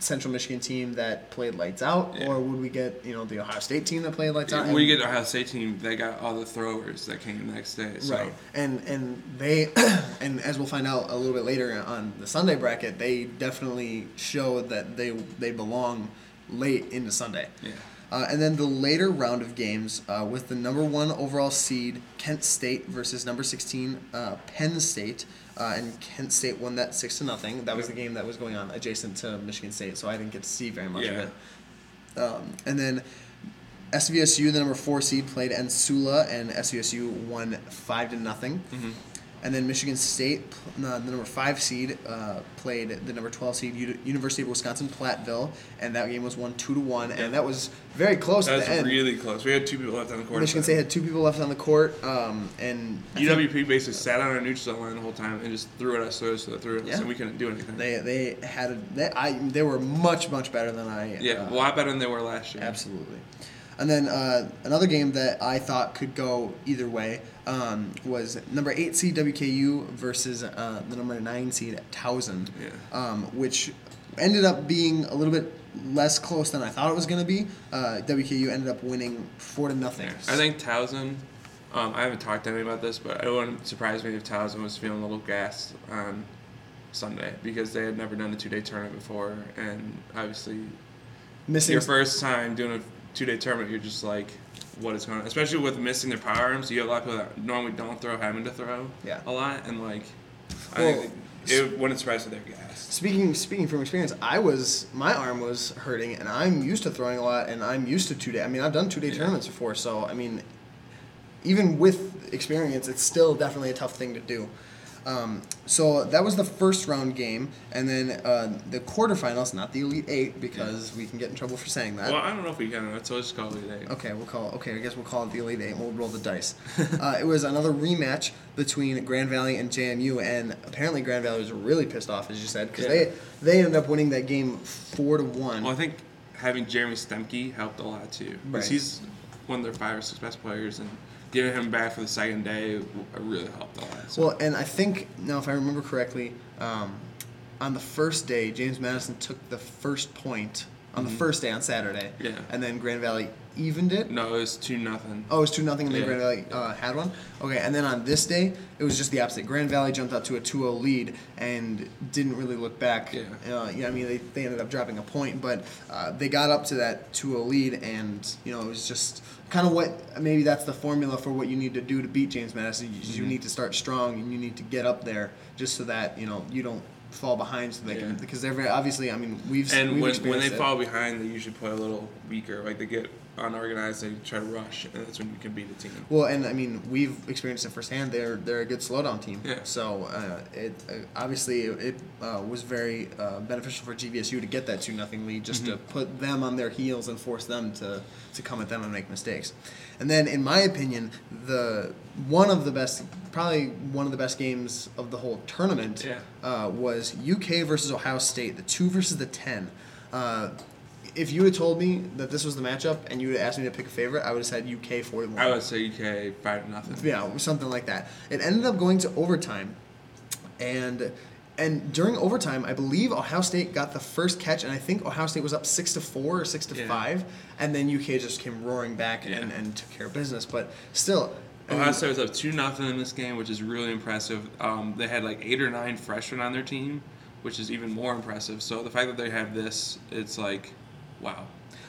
Central Michigan team that played lights out, Yeah. or would we get, you know, the Ohio State team that played lights out? we get Ohio State team. They got all the throwers that came the next day. So. Right, and and they, and as we'll find out a little bit later on the Sunday bracket, they definitely show that they they belong late into Sunday. Yeah. Uh, and then the later round of games uh, with the number one overall seed Kent State versus number sixteen uh, Penn State, uh, and Kent State won that six to nothing. That was the game that was going on adjacent to Michigan State, so I didn't get to see very much Yeah. of it. Um, and then SVSU, the number four seed, played NSULA, and SVSU won five to nothing. Mhm. And then Michigan State, uh, the number five seed, uh, played the number twelve seed U- University of Wisconsin Platteville, and that game was won two to one, and that was very close That at was end. really close. We had two people left on the court. Michigan State had two people left on the court, um, and I think UWP basically sat on our neutral zone line the whole time and just threw it at us, threw at us, threw at us, Yeah. and we couldn't do anything. they they had a, they, I they were much much better than I yeah, uh, a lot better than they were last year. Absolutely. And then uh, another game that I thought could go either way um, was number eight seed WKU versus uh, the number nine seed Towson, Yeah. um, which ended up being a little bit less close than I thought it was going to be. Uh, WKU ended up winning four to nothing. I think Towson. Um, I haven't talked to anybody about this, but it wouldn't surprise me if Towson was feeling a little gassed on Sunday because they had never done a two-day tournament before, and obviously missing your first time doing a two-day tournament, you're just like, what is going on? Especially with missing their power arms, you have a lot of people that normally don't throw having to throw Yeah. a lot, and like, I Well, think it wouldn't surprise me if they're gassed. Speaking speaking from experience, I was my arm was hurting, and I'm used to throwing a lot, and I'm used to two day. I mean, I've done two day Yeah. tournaments before, so I mean, even with experience, it's still definitely a tough thing to do. Um, so that was the first round game, and then uh, the quarterfinals, not the Elite Eight, because we can get in trouble for saying that. Well, I don't know if we can. That's always called it. eight. Okay, we'll call. Okay, I guess we'll call it the Elite Eight. and We'll roll the dice. uh, it was another rematch between Grand Valley and JMU, and apparently Grand Valley was really pissed off, as you said, because Yeah. they they ended up winning that game four to one. Well, I think having Jeremy Stemke helped a lot too, Right. because he's one of their five or six best players, and getting him back for the second day really helped a lot. So. Well, and I think now, if I remember correctly, um, on the first day, James Madison took the first point on the first day on Saturday. Mm-hmm. Yeah. And then Grand Valley evened it. no, it was two nothing. Oh, it was two nothing, and then Yeah. Grand Valley uh, had one. Okay, and then on this day, it was just the opposite. Grand Valley jumped out to a 2-0 lead and didn't really look back. Yeah. Uh, yeah, I mean, they, they ended up dropping a point, but uh, they got up to that 2-0 lead, and you know, it was just kind of what maybe that's the formula for what you need to do to beat James Madison. You, you Mhm. need to start strong, and you need to get up there just so that you know you don't fall behind. So they can because they're very obviously. I mean, we've And we've when, when they it. fall behind, they usually play a little weaker. Like they get unorganized, they try to rush, and that's when you can beat a team. Well, and I mean, we've experienced it firsthand. They're they're a good slowdown team. Yeah. So uh, it uh, obviously it uh, was very uh, beneficial for GVSU to get that two nothing lead, just to Mhm. put them on their heels and force them to to come at them and make mistakes. And then, in my opinion, the one of the best, probably one of the best games of the whole tournament Yeah. uh, was UK versus Ohio State, the two versus the ten. Uh, if you had told me that this was the matchup and you had asked me to pick a favorite, I would have said UK forty one. I would say UK five nothing. Yeah, something like that. It ended up going to overtime, and and during overtime, I believe Ohio State got the first catch, and I think Ohio State was up six to four or six to Yeah. five, and then UK just came roaring back and, Yeah. and took care of business. But still, I Ohio mean, State was up two nothing in this game, which is really impressive. Um, they had like eight or nine freshmen on their team, which is even more impressive. So the fact that they have this, it's like, wow.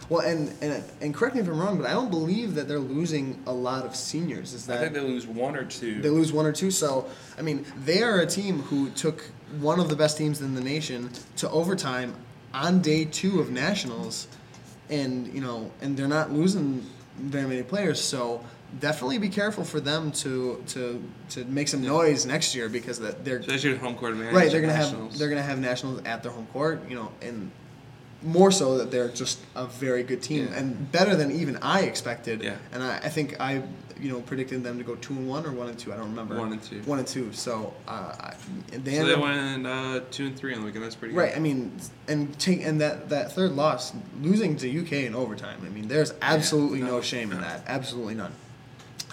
well, and, and and correct me if I'm wrong, but I don't believe that they're losing a lot of seniors. Is that I think they lose one or two. They lose one or two. So, I mean, they are a team who took one of the best teams in the nation to overtime on day two of nationals, and you know, and they're not losing very many players. So, definitely be careful for them to to to make some noise next year because that they're Especially home court advantage. right. They're gonna nationals. have they're gonna have nationals at their home court. You know, and more so that they're just a very good team Yeah. and better than even I expected. Yeah. And I, I think I, you know, predicted them to go two and one or one and two. I don't remember. One and two. One and two. So uh, they So they up, went uh, two and three on the weekend. That's pretty right. good. I mean, and take and that that third loss, losing to UK in overtime. I mean, there's absolutely no, no, shame in that. Absolutely none.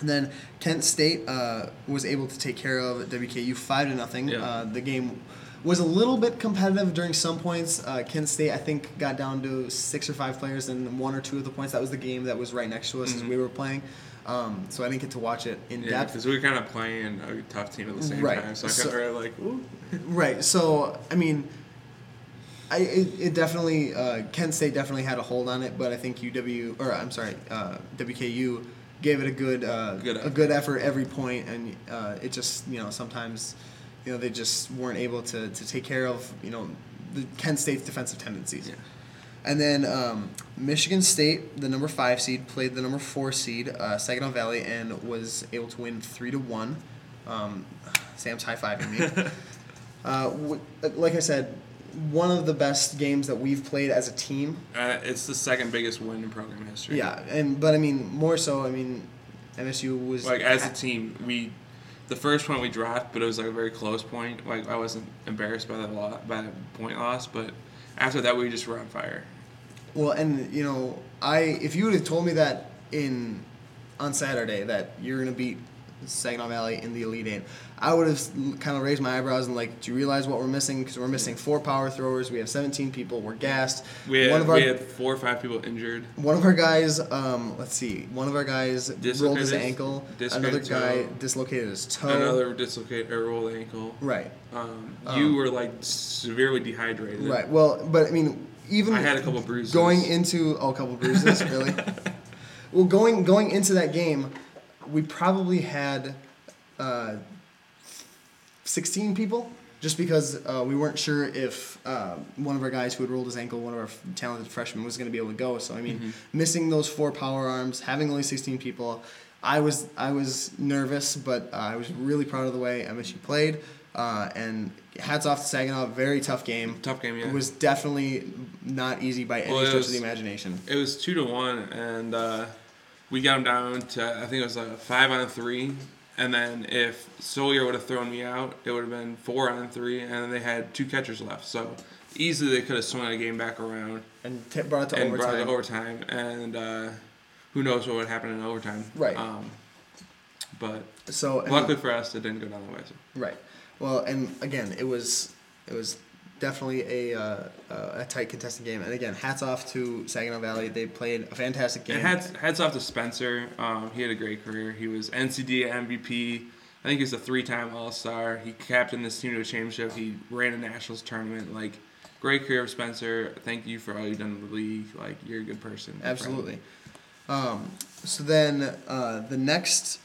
And then Kent State uh, was able to take care of WKU five to nothing. Yeah. Uh, the game was a little bit competitive during some points. Uh, Kent State, I think, got down to six or five players in one or two of the points. That was the game that was right next to us as Mhm. we were playing. Um, so I didn't get to watch it in Yeah, depth. because we were kind of playing a tough team at the same Right. time. So I So- kind of like, ooh. Right. So I mean, I it, it definitely uh, Kent State definitely had a hold on it, but I think UW or I'm sorry, uh, WKU gave it a good, uh, Good a effort. good effort every point, and uh, it just you know sometimes you know they just weren't able to, to take care of you know the Kent State's defensive tendencies. Yeah. And then um, Michigan State, the number five seed, played the number four seed, uh, Saginaw Valley, and was able to win three to one. Um, Sam's high fiving me. uh, w- like I said, one of the best games that we've played as a team. Uh, it's the second biggest win in program history. Yeah, and but I mean more so. I mean, MSU was Like as a team, we the first point we dropped, but it was like a very close point. Like I wasn't embarrassed by that lot by that point loss, but after that we just were on fire. Well, and you know, I if you would have told me that in on Saturday that you're gonna beat Saginaw Valley in the Elite Eight. I would have kind of raised my eyebrows and like, do you realize what we're missing? Because we're missing four power throwers. We have 17 people. We're gassed. We had, one of our we had four or five people injured. one of our guys, um, let's see, one of our guys rolled his ankle. Another guy toe. dislocated his toe. Another dislocate or rolled ankle. Right. Um, Um, you were like severely dehydrated. Right. Well, but I mean, even I had a couple bruises. going into oh, a couple bruises, really. Well, going going into that game, we probably had uh, sixteen people, just because uh, we weren't sure if uh, one of our guys who had rolled his ankle, one of our f- talented freshmen, was going to be able to go. So I mean, Mm-hmm. missing those four power arms, having only sixteen people, I was I was nervous, but uh, I was really proud of the way MSU played. Uh, and hats off to Saginaw, very tough game. Tough game, yeah. It was definitely not easy by any Well, stretch was- of the imagination. It was two to one, and uh, we got them down to I think it was like five on three. And then if Sawyer would have thrown me out, it would have been four on three, and then they had two catchers left. So easily they could have swung the game back around And t- brought it to and brought it to overtime. And uh, who knows what would happen in overtime? Right. Um, but so luckily for us, it didn't go down the way. So. right. Well, and again, it was it was definitely a uh, a tight contested game. And again, hats off to Saginaw Valley. They played a fantastic game. And hats, hats off to Spencer. Um, he had a great career. He was NCD MVP. I think he was a three-time All-Star. He captained this team to a championship. He ran a nationals tournament. Like, great career of Spencer. Thank you for all you've done in the league. Like, you're a good person. Absolutely. Um, so then uh, the next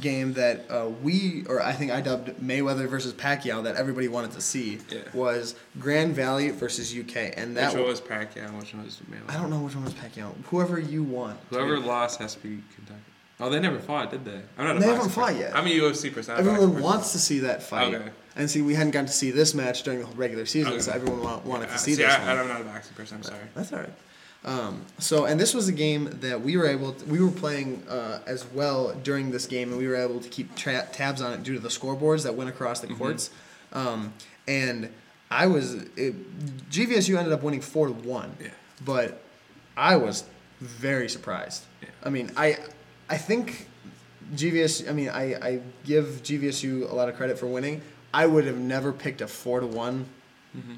game that uh, we, or I think I dubbed Mayweather versus Pacquiao, that everybody wanted to see Yeah. was Grand Valley versus UK, and that Which one was Pacquiao? Which one was Mayweather? I don't know which one was Pacquiao. Whoever you want. Whoever lost has to be Kentucky. Oh, they never fought, did they? I'm not. A They haven't fought person. yet. I'm a UFC person. not a boxing Everyone person. wants to see that fight. Okay. And see, we hadn't gotten to see this match during the regular season, Okay. so everyone wa- wanted Uh, to see see, this I, one. I'm not a boxing person. I'm sorry. That's all right. Um, so, and this was a game that we were able, to, we were playing uh, as well during this game, and we were able to keep tra- tabs on it due to the scoreboards that went across the courts. Um, and I was, it, GVSU ended up winning four to one, Yeah. but I was very surprised. Yeah. I mean, I, I think GVS. I mean, I, I give GVSU a lot of credit for winning. I would have never picked a four to one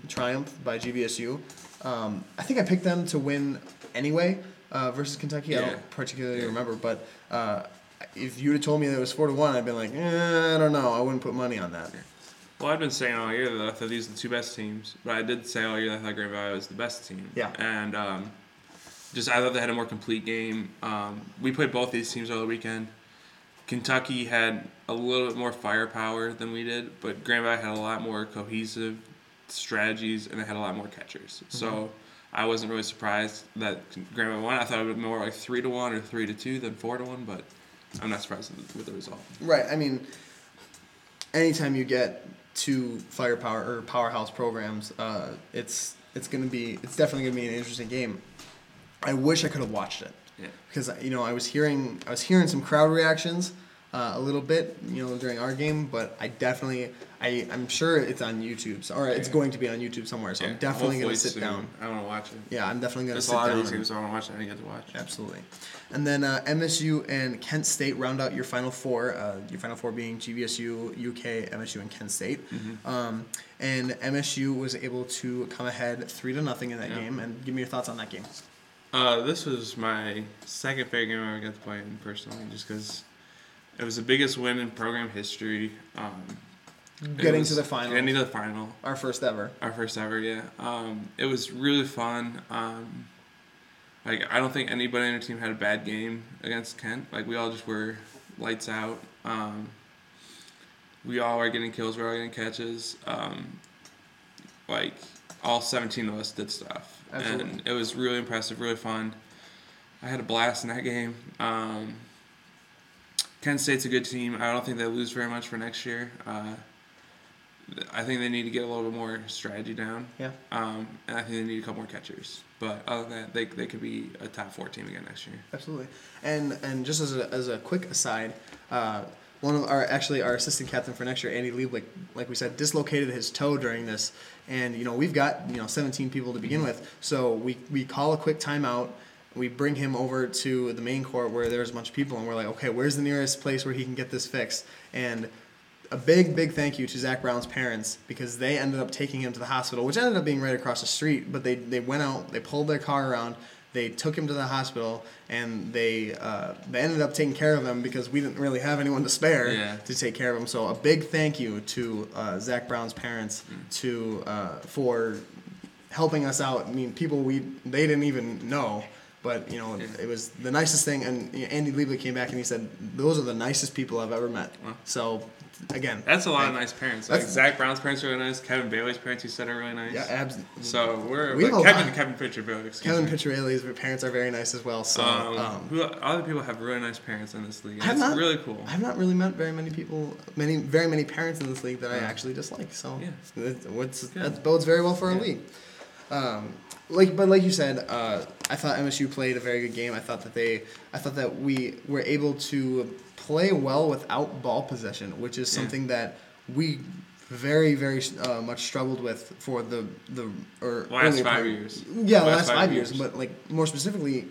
triumph by GVSU. Um, I think I picked them to win anyway uh, versus Kentucky. I don't particularly Yeah. remember, but uh, if you'd have told me that it was four to one, I'd been like, eh, I don't know. I wouldn't put money on that. Well, I've been saying all year that I thought these are the two best teams, but I did say all year that I thought Grand Valley was the best team. Yeah. And um, just I thought they had a more complete game. Um, we played both these teams over the weekend. Kentucky had a little bit more firepower than we did, but Grand Valley had a lot more cohesive strategies and they had a lot more catchers. So I wasn't really surprised that Grand Valley won. I thought it would be more like three to one or three to two than four to one, but I'm not surprised with the result. Right. I mean, anytime you get two firepower or powerhouse programs, uh, it's it's gonna be it's definitely gonna be an interesting game. I wish I could have watched it Yeah. because you know I was hearing I was hearing some crowd reactions uh, a little bit you know during our game, but I definitely I I'm sure it's on YouTube so, or it's going to be on YouTube somewhere. So I'm definitely gonna sit soon. down. I want to watch it. Yeah, I'm definitely gonna There's sit a lot down. of these and- games I want to watch. It I didn't get to watch. Absolutely. And then uh, MSU and Kent State round out your final four. Uh, your final four being GVSU, UK, MSU, and Kent State. Mm-hmm. Um, and MSU was able to come ahead three to nothing in that Yeah. game. And give me your thoughts on that game. Uh, this was my second favorite game I ever got to play in personally, just because it was the biggest win in program history. Um, Getting was- to the final, Getting to the final. our first ever. Our first ever, yeah. Um, it was really fun. Um, like I don't think anybody on our team had a bad game against Kent. Like we all just were lights out. Um, we all were getting kills. We were all getting catches. Um, like all 17 of us did stuff, Absolutely. and it was really impressive, really fun. I had a blast in that game. Um, Kent State's a good team. I don't think they lose very much for next year. Uh, I think they need to get a little bit more strategy down. Yeah. Um, and I think they need a couple more catchers. But other than that, they, they could be a top four team again next year. Absolutely. And and just as a, as a quick aside, uh, one of our actually our assistant captain for next year, Andy Lieblich, like we said, dislocated his toe during this. And you know we've got you know 17 people to begin with, so we we call a quick timeout. We bring him over to the main court where there's a bunch of people, and we're like, okay, where's the nearest place where he can get this fixed? And a big, big thank you to Zach Brown's parents because they ended up taking him to the hospital, which ended up being right across the street. But they, they went out, they pulled their car around, they took him to the hospital, and they uh, they ended up taking care of him because we didn't really have anyone to spare Yeah. to take care of him. So a big thank you to uh, Zach Brown's parents to uh, for helping us out. I mean, people we they didn't even know. But you know, it was the nicest thing, and you know, Andy Lieblich came back and he said, "Those are the nicest people I've ever met." Wow. So, again, That's a lot of nice parents. Like Zach Brown's parents are really nice. Kevin Bailey's parents, you said, are really nice. Yeah, abs- So we're We have like, a Kevin lot. Kevin Pitcher Bailey. Kevin me. Picciarelli's parents are very nice as well. So, Um, um, who other people have really nice parents in this league? It's not- really cool. I've not really met very many people, many very many parents in this league that I Yeah. actually dislike. So, Yeah. that, what's, that bodes very well for our Yeah. league. Um, like, but like you said, uh, I thought MSU played a very good game. I thought that they, I thought that we were able to play well without ball possession, which is Yeah. something that we very very uh, much struggled with for the the or Last five part- years. Yeah, the last, five, years. But like more specifically,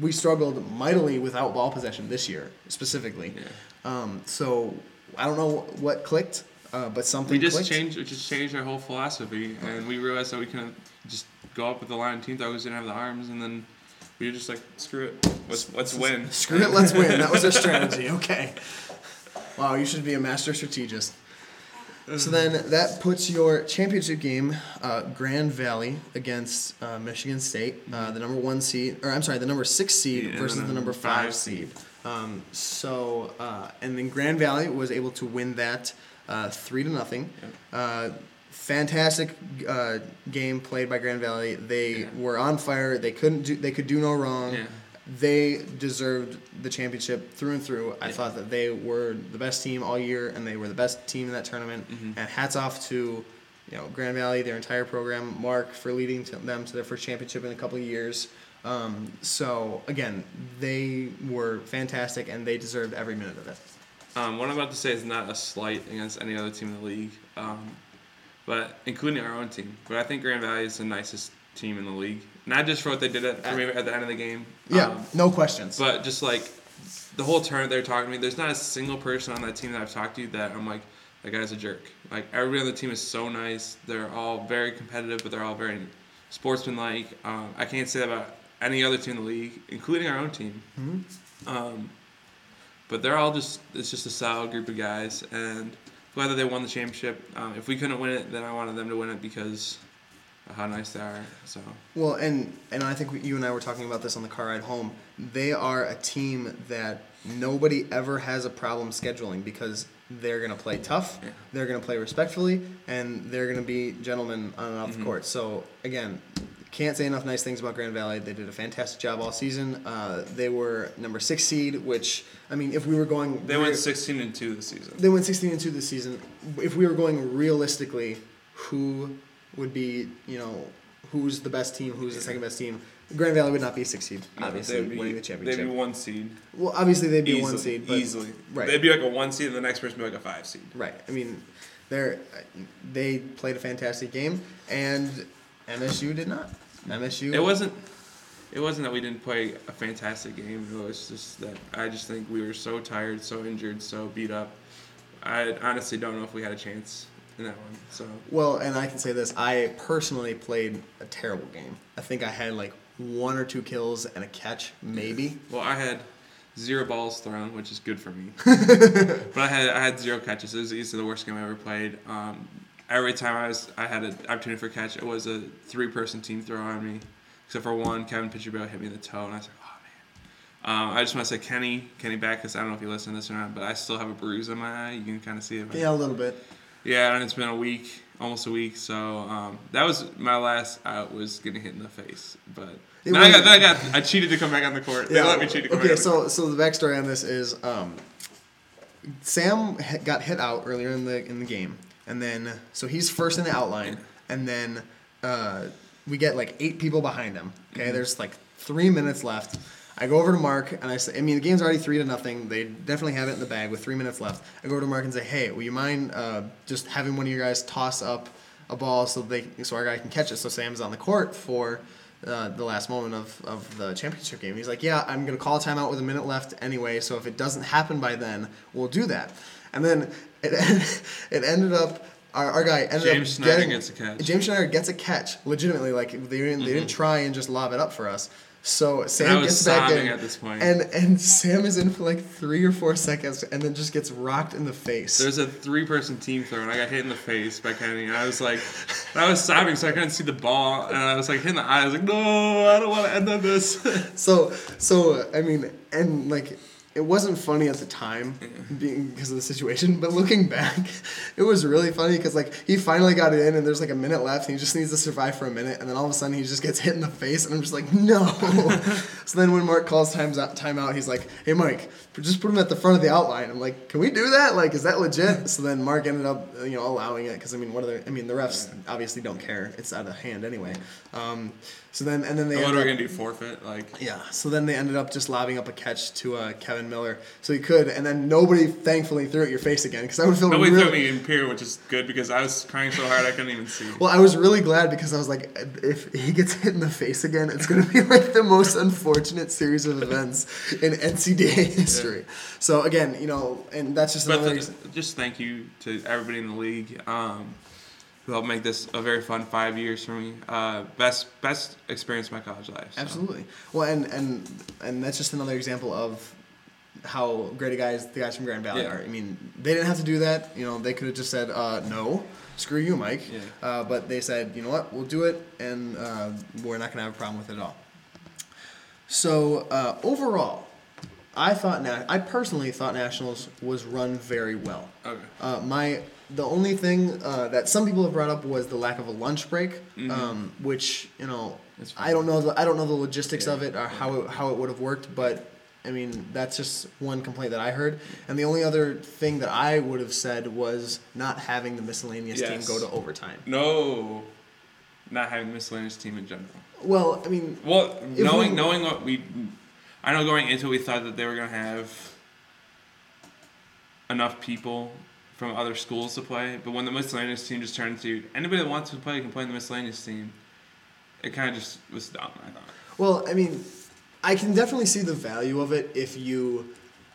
we struggled mightily without ball possession this year specifically. Yeah. Um, so I don't know what clicked, uh, but something We just clicked. changed, we just changed our whole philosophy, and we realized that we can just go up with the line team throwers didn't have the arms, and then we were just like, screw it, let's let's win. Screw it, let's win. That was our strategy. Okay. Wow, you should be a master strategist. So then that puts your championship game, uh, Grand Valley against uh, Michigan State, uh, the number one seed, or I'm sorry, the number six seed Yeah, versus the number five seed. Um, so uh, and then Grand Valley was able to win that uh, three to nothing. Uh, fantastic uh, game played by Grand Valley. They Yeah. were on fire. They couldn't do. They could do no wrong. Yeah. They deserved the championship through and through. I Yeah. thought that they were the best team all year, and they were the best team in that tournament. Mhm. And hats off to, you know, Grand Valley, their entire program, Mark for leading to them to their first championship in a couple of years. Um, so again, they were fantastic, and they deserved every minute of it. Um, what I'm about to say is not a slight against any other team in the league, um, but including our own team. But I think Grand Valley is the nicest team in the league, not just for what they did at, at the end of the game. Yeah, um, no questions. But just like the whole tournament, they're talking to me. There's not a single person on that team that I've talked to that I'm like, that guy's a jerk. Like everybody on the team is so nice. They're all very competitive, but they're all very sportsmanlike. Um, I can't say that about any other team in the league, including our own team. Mhm. Um, but they're all just it's just a solid group of guys, and glad that they won the championship. Um, if we couldn't win it, then I wanted them to win it because of how nice they are. So Well, and and I think we, you and I were talking about this on the car ride home. They are a team that nobody ever has a problem scheduling because they're going to play tough, Yeah. they're going to play respectfully, and they're going to be gentlemen on and off the Mhm. court. So again, can't say enough nice things about Grand Valley. They did a fantastic job all season. Uh, they were number six seed, which I mean, if we were going, they went 16 and two this season. they went 16 and 2 this season. If we were going realistically, who would be, you know, who's the best team, who's the second best team? Grand Valley would not be a six seed, obviously, they'd be, winning the They'd championship. be one seed. well, obviously, they'd be easily, one seed, but easily. right. They'd be like a one seed, and the next person would be like a five seed. right. I mean, they're they played a fantastic game, and MSU did not. MSU. It wasn't. It wasn't that we didn't play a fantastic game. It was just that I just think we were so tired, so injured, so beat up. I honestly don't know if we had a chance in that one. So Well, and I can say this: I personally played a terrible game. I think I had like one or two kills and a catch, maybe. Well, I had zero balls thrown, which is good for me. but I had I had zero catches. It was easily the worst game I ever played. Um, every time I was I had an opportunity for a catch, it was a three person team throw on me, except for one. Kevin Pitcherbill hit me in the toe, and I was like, oh man. Um, I just want to say Kenny Kenny Backus. I don't know if you listen to this or not, but I still have a bruise on my eye. You can kind of see it. Yeah, a little bit. Yeah, and it's been a week, almost a week. So um, that was my last out was getting hit in the face. But then I, got, then I got I cheated to come back on the court. They let me cheat to come okay, back. the so so the backstory on this is um, Sam got hit out earlier in the in the game, and then so he's first in the outline, and then uh, we get like eight people behind him. Okay, Mm-hmm. there's like three minutes left. I go over to Mark and I say, I mean, the game's already three to nothing. They definitely have it in the bag with three minutes left. I go over to Mark and say, Hey, will you mind uh, just having one of you guys toss up a ball so they so our guy can catch it? So Sam's on the court for uh, the last moment of, of the championship game. He's like, yeah, I'm gonna call a timeout with a minute left anyway. So if it doesn't happen by then, we'll do that. And then it it ended up. Our, our guy ended James up Schneider getting gets a catch. James Schneider gets a catch, legitimately. Like they didn't, they didn't mm-hmm. try and just lob it up for us. So Sam gets back in, at this point. and and Sam is in for like three or four seconds, and then just gets rocked in the face. There's a three-person team throw, and I got hit in the face by Kenny, and I was like, I was sobbing, so I couldn't see the ball, and I was like hitting the eye. I was like, no, I don't want to end on this. So so I mean, and like it wasn't funny at the time being because of the situation, but looking back, it was really funny because like he finally got it in, and there's like a minute left, and he just needs to survive for a minute, and then all of a sudden he just gets hit in the face, and I'm just like no. so then when Mark calls times out timeout, he's like, hey Mike, just put him at the front of the outline. I'm like, can we do that? Like, is that legit? So then Mark ended up you know allowing it because I mean what are the I mean the refs obviously don't care, it's out of hand anyway. Um, so then and then they what are we gonna do? Forfeit? Like, yeah. So then they ended up just lobbing up a catch to uh, Kevin Miller, so he could, and then nobody thankfully threw it at your face again because I would feel nobody really. threw me in Pier, which is good because I was crying so hard I couldn't even see. Well, I was really glad because I was like, if he gets hit in the face again, it's gonna be like the most unfortunate series of events in NCAA history. So again, you know, and that's just But another. the, ex- just thank you to everybody in the league um, who helped make this a very fun five years for me. Uh, best best experience of my college life. so. Absolutely. Well, and and and that's just another example of how great a guys the guys from Grand Valley Yeah. are. I mean, they didn't have to do that. You know, they could have just said, uh, "No, screw you, Mike." Yeah. Uh, but they said, "You know what? We'll do it, and uh, we're not gonna have a problem with it at all." So uh, overall, I thought Na- I personally thought Nationals was run very well. Okay. Uh, my the only thing uh, that some people have brought up was the lack of a lunch break, Mhm. um, which you know I don't know the I don't know the logistics Yeah. of it or how it, how it would have worked, but I mean that's just one complaint that I heard. And the only other thing that I would have said was not having the miscellaneous Yes. team go to overtime. No, not having the miscellaneous team in general. Well, I mean, Well, knowing we- knowing what we, I know going into it, we thought that they were gonna have enough people from other schools to play, but when the miscellaneous team just turned to anybody that wants to play can play in the miscellaneous team, it kind of just was dumb. I thought. Well, I mean, I can definitely see the value of it if you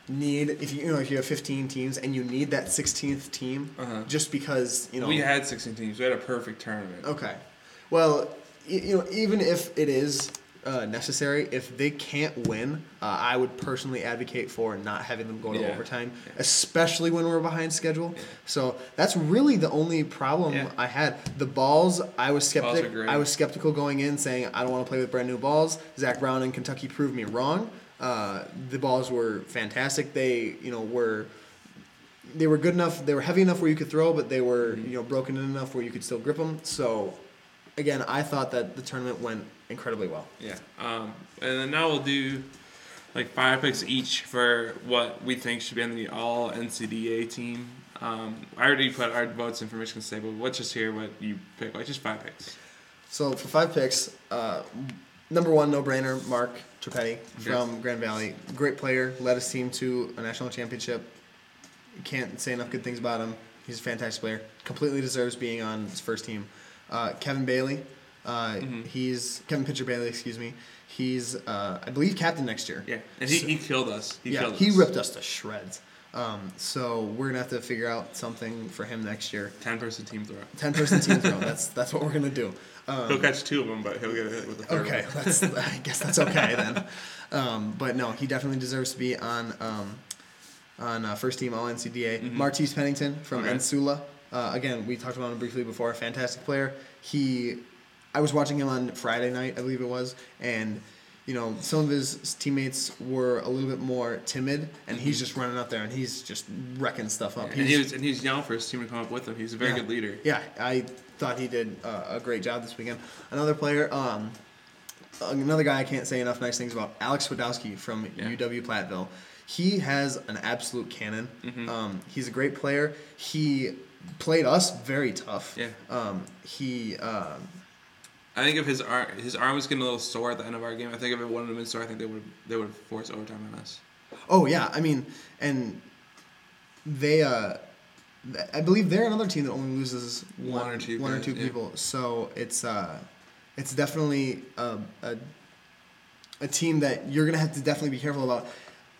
need if you you know if you have 15 teams and you need that 16th team Uh-huh. just because you know we had 16 teams. We had a perfect tournament. Okay. Well, y- you know, even if it is uh, necessary, if they can't win, uh, I would personally advocate for not having them go to Yeah. overtime, Yeah. especially when we're behind schedule. Yeah. So that's really the only problem. I had. The balls, I was Balls are skeptic. great. I was skeptical going in, saying I don't want to play with brand new balls. Zach Brown in Kentucky proved me wrong. Uh, the balls were fantastic. They, you know, were they were good enough. They were heavy enough where you could throw, but they were Mm-hmm. you know broken in enough where you could still grip them. So, again, I thought that the tournament went incredibly well. Yeah. Um, and then now we'll do like five picks each for what we think should be on the all NCDA team. Um, I already put our votes in for Michigan State, but let's just hear what you pick. Like just five picks. So for five picks, uh, number one, no brainer, Mark Trippetti from Grand Valley, great player, led his team to a national championship. Can't say enough good things about him. He's a fantastic player. Completely deserves being on his first team. Uh, Kevin Bailey, uh, Mhm. he's Kevin Pitcher Bailey, excuse me. He's uh, I believe captain next year. Yeah, and he, So- he killed us. He yeah, killed he us. ripped us to shreds. Um, so we're gonna have to figure out something for him next year. Ten person team throw. Ten person team throw. That's that's what we're gonna do. Um, He'll catch two of them, but he'll get hit with the third. Okay, that's I guess that's okay then. Um, but no, he definitely deserves to be on um, on uh, first team All NCDA. Mhm. Martise Pennington from Okay. NSULA. Uh, again, we talked about him briefly before. Fantastic player. He, I was watching him on Friday night, I believe it was, and you know some of his teammates were a little bit more timid, and he's just running out there and he's just wrecking stuff up. And he He's- was and he's young for his team to come up with him. He's a very Yeah. good leader. yeah, I thought he did uh, a great job this weekend. Another player, um, another guy I can't say enough nice things about, Alex Wadowski from Yeah. UW Platteville. He has an absolute cannon. Mhm. Um, he's a great player. He played us very tough. Yeah. Um, he. Um, I think if his arm his arm was getting a little sore at the end of our game, I think if it wouldn't have been sore, I think they would they would have forced overtime on us. oh yeah, I mean, and they. Uh, I believe they're another team that only loses one, One or two one or guys, two yeah. people. So it's. Uh, it's definitely a, a, a team that you're gonna have to definitely be careful about.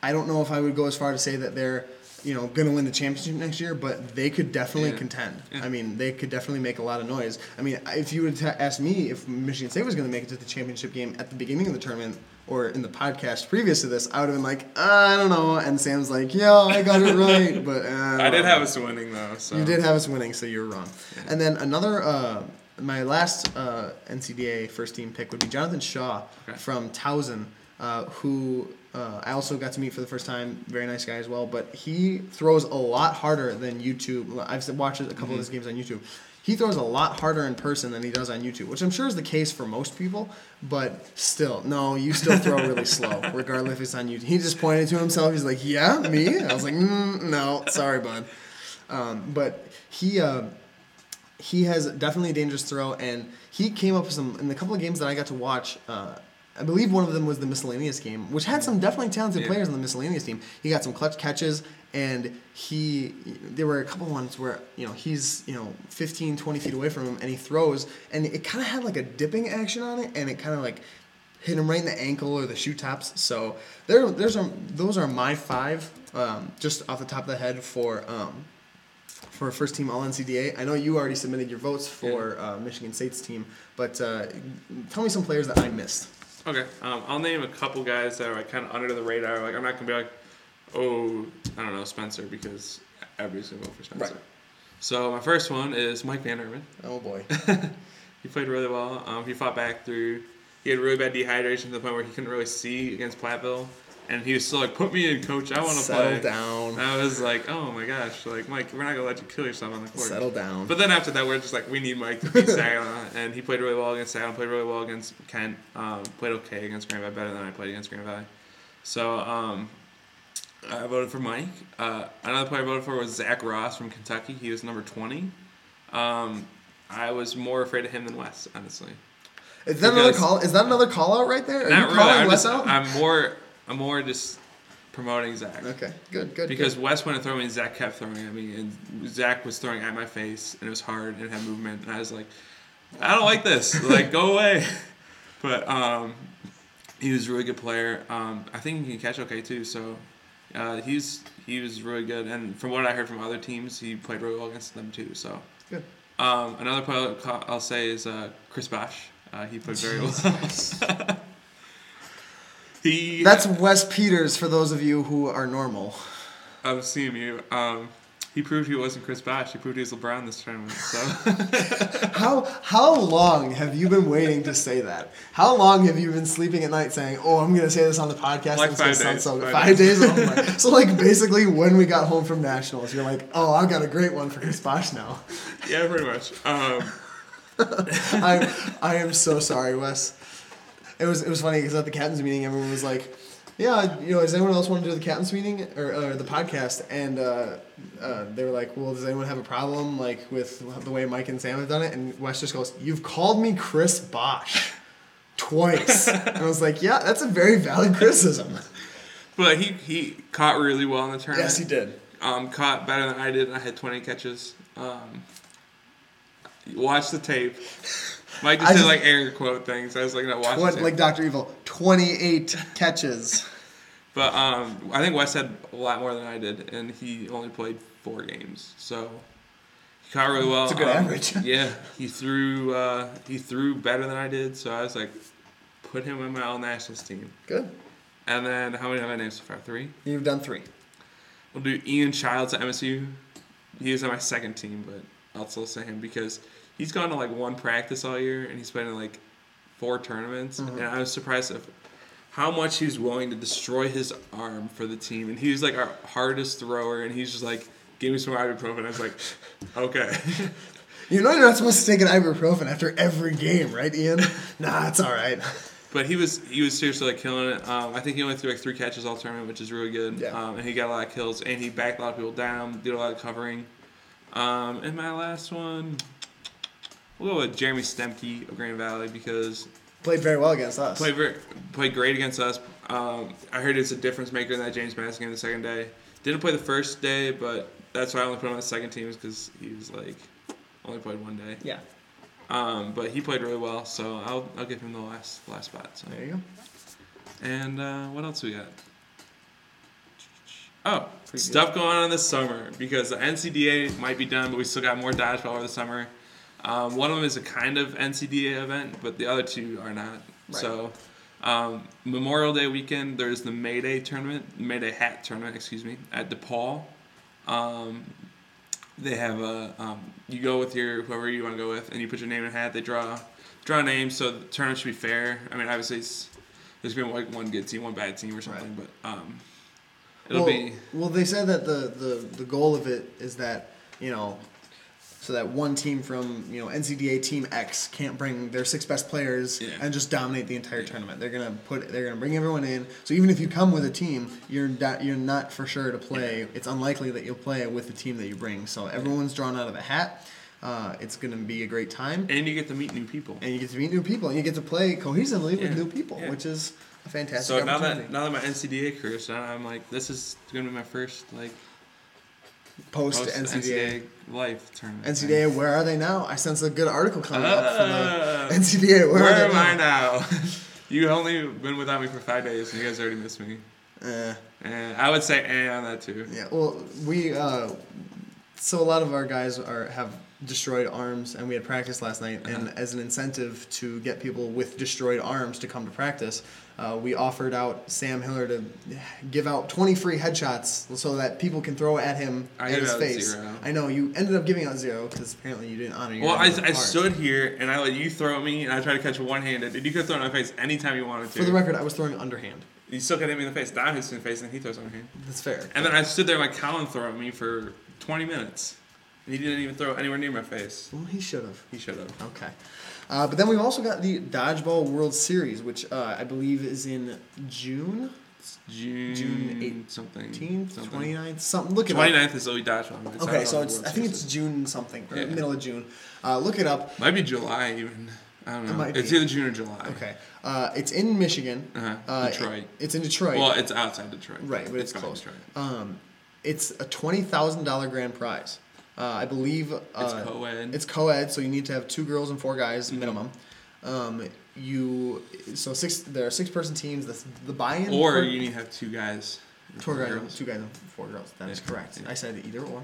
I don't know if I would go as far to say that they're you know gonna win the championship next year, but they could definitely Yeah. contend. Yeah. I mean, they could definitely make a lot of noise. I mean, if you would ask me if Michigan State was gonna make it to the championship game at the beginning of the tournament. Or in the podcast previous to this, I would have been like, uh, I don't know, and Sam's like, Yeah, I got it right, but uh, I did don't have us winning though. So You did have us winning, so you're wrong. And then another, uh, my last uh, NCDA first team pick would be Jonathan Shaw Okay. from Towson, uh, who uh, I also got to meet for the first time. Very nice guy as well, but he throws a lot harder than YouTube. I've watched a couple of his games on YouTube. He throws a lot harder in person than he does on YouTube, which I'm sure is the case for most people. But still, no, you still throw really slow, regardless if it's on YouTube. He just pointed to himself. He's like, "Yeah, me." I was like, mm, "No, sorry, bud." Um, but he uh, he has definitely a dangerous throw, and he came up with some in the couple of games that I got to watch. Uh, I believe one of them was the miscellaneous game, which had some definitely talented Yeah. players on the miscellaneous team. He got some clutch catches, and he there were a couple ones where you know he's you know 15, 20 feet away from him, and he throws, and it kind of had like a dipping action on it, and it kind of like hit him right in the ankle or the shoe tops. So there, there's are those are my five, um, just off the top of the head for um, for first team All NCDA. I know you already submitted your votes for uh, Michigan State's team, but uh, tell me some players that I missed. Okay, um, I'll name a couple guys that are like kind of under the radar. Like I'm not gonna be like, oh, I don't know Spencer because everybody's gonna vote for Spencer. Right. So my first one is Mike Van Herman. Oh boy, He played really well. Um, he fought back through. He had really bad dehydration to the point where he couldn't really see against Platteville, and he was still like, "Put me in, coach. I want to play." settle play." down, And I was like, "Oh my gosh! Like Mike, we're not gonna let you kill yourself on the court." settle down. But then after that, we're just like, we need Mike to beat Saginaw, and he played really well against Saginaw. Played really well against Kent. Um, played okay against Grand Valley, better than I played against Grand Valley. So um, I voted for Mike. Uh, another player I voted for was Zach Ross from Kentucky. He was number twenty. Um, I was more afraid of him than Wes, honestly. is that another call? Is that another call out right there? Are Not you really. calling I'm, Wes just, out? I'm more. I'm more just promoting Zach. okay, good, good. Because good. Wes went to throw me, and Zach kept throwing at me, and Zach was throwing at my face, and it was hard, and it had movement, and I was like, I don't like this, like go away. But um, he was a really good player. Um, I think he can catch okay too, so uh, he's he was really good. And from what I heard from other teams, he played really well against them too. So good. um, another player I'll- I'll say is uh, Chris Bosh. Uh, he played very well. He That's Wes Peters for those of you who are normal. of CMU. Um, he proved he wasn't Chris Bosh. He proved he was LeBron this tournament. So How how long have you been waiting to say that? How long have you been sleeping at night saying, "Oh, I'm gonna say this on the podcast"? Like and it's gonna five sound days, So good." five five days. Oh my. So like basically, when we got home from nationals, you're like, "Oh, I've got a great one for Chris Bosh now." yeah, pretty much. Um, I I am so sorry, Wes. It was it was funny because at the captain's meeting, everyone was like, "Yeah, you know, does anyone else want to do the captain's meeting or, or the podcast?" And uh, uh, they were like, "Well, does anyone have a problem like with the way Mike and Sam have done it?" And Wes just goes, "You've called me Chris Bosh twice." and I was like, "Yeah, that's a very valid criticism." but he he caught really well in the tournament. yes, he did. Um, caught better than I did. I had 20 catches. Um, watch the tape. Mike just I did just- like air quote things. I was like, no, watch the like Doctor Evil, twenty-eight catches. But um, I think Wes had a lot more than I did, and he only played four games, so he caught really well. It's a good Um, average. yeah, he threw uh, he threw better than I did, so I was like, put him on my all nationals team. Good. And then how many have I named so far? Three. You've done three. We'll do Ian Childs at MSU. He was on my second team, but I'll still say him because he's gone to like one practice all year and he's been in like four tournaments. Mm-hmm. And I was surprised of how much he was willing to destroy his arm for the team. And he was like our hardest thrower, and he's just like, give me some ibuprofen. I was like, okay. You know you're not supposed to take an ibuprofen after every game, right, Ian? nah, it's all right. But he was he was seriously like killing it. Um, I think he only threw like three catches all tournament, which is really good. Yeah. Um, and he got a lot of kills, and he backed a lot of people down, did a lot of covering. Um, and my last one, we'll go with Jeremy Stemke of Grand Valley because Played very well against us. played very, played great against us. Um, I heard it's a difference maker in that James Madison game the second day. Didn't play the first day, but that's why I only put him on the second team is because he was like only played one day. Yeah. Um, but he played really well, so I'll I'll give him the last last spot. So. There you go. And uh, what else we got? Oh, Pretty stuff going on this summer because the NCDA might be done, but we still got more dodgeball over the summer. Um, one of them is a kind of NCDA event, but the other two are not. Right. So, um, Memorial Day weekend, there's the May Day tournament, May Day hat tournament, excuse me, at DePaul. Um, they have a um, you go with your whoever you want to go with, and you put your name in a hat. They draw draw names, so the tournament should be fair. I mean, obviously, it's, there's gonna be like one good team, one bad team, or something, but um, it'll well, be well. They said that the, the the goal of it is that you know, so that one team from you know NCDA Team X can't bring their six best players Yeah. and just dominate the entire tournament. They're gonna put they're gonna bring everyone in. So even if you come with a team, you're not, you're not for sure to play. It's unlikely that you'll play with the team that you bring. So everyone's drawn out of a hat. Uh, it's gonna be a great time. and you get to meet new people. and you get to meet new people, and you get to play cohesively Yeah, with new people, yeah. which is a fantastic So now opportunity. that now that my NCDA career is done, I'm like, this is gonna be my first like post, NCDA. life tournament. NCDA, where are they now? I sense a good article coming up for Uh, the NCDA. Where, Where, are am they I now? you only been without me for five days, and you guys already missed me. Uh, And I would say eh on that too. yeah, well, we uh, so a lot of our guys are have destroyed arms, and we had practice last night. And Uh-huh. as an incentive to get people with destroyed arms to come to practice, uh, we offered out Sam Hiller to give out 20 free headshots so that people can throw at him I in his face. zero. I know you ended up giving out zero because apparently you didn't honor your. Well, I, end of the I stood here and I let you throw at me, and I tried to catch one handed. And you could throw it in my face anytime you wanted to. For the record, I was throwing underhand. you still could hit me in the face. Down hits me in the face, and he throws underhand. That's fair. And then I stood there, and my Colin throw at me for 20 minutes. And he didn't even throw anywhere near my face. Well, he should have. He should have. Okay. Uh, but then we've also got the Dodgeball World Series, which uh, I believe is in June June, June 18th, something. 18th, something. 29th, something. Look it 29th is Zoe Dodgeball. It's. Okay, so it's I think it's June something, or Yeah. middle of June. Uh, look it up. Might be July even. I don't It know. might It's be. either June or July. Okay. Uh, it's in Michigan. Uh-huh. Uh, Detroit. It's in Detroit. Well, it's outside Detroit. Right, but it's by close. Um, it's a twenty thousand dollar grand prize. Uh, I believe uh, It's co-ed. It's co-ed, so you need to have two girls and four guys Mhm. minimum. Um, you so six. There are six person teams. The the buy-in Or for- you need to have two guys. Two guys, girls. two guys and four girls. That is Yeah. correct. Yeah. I said either or.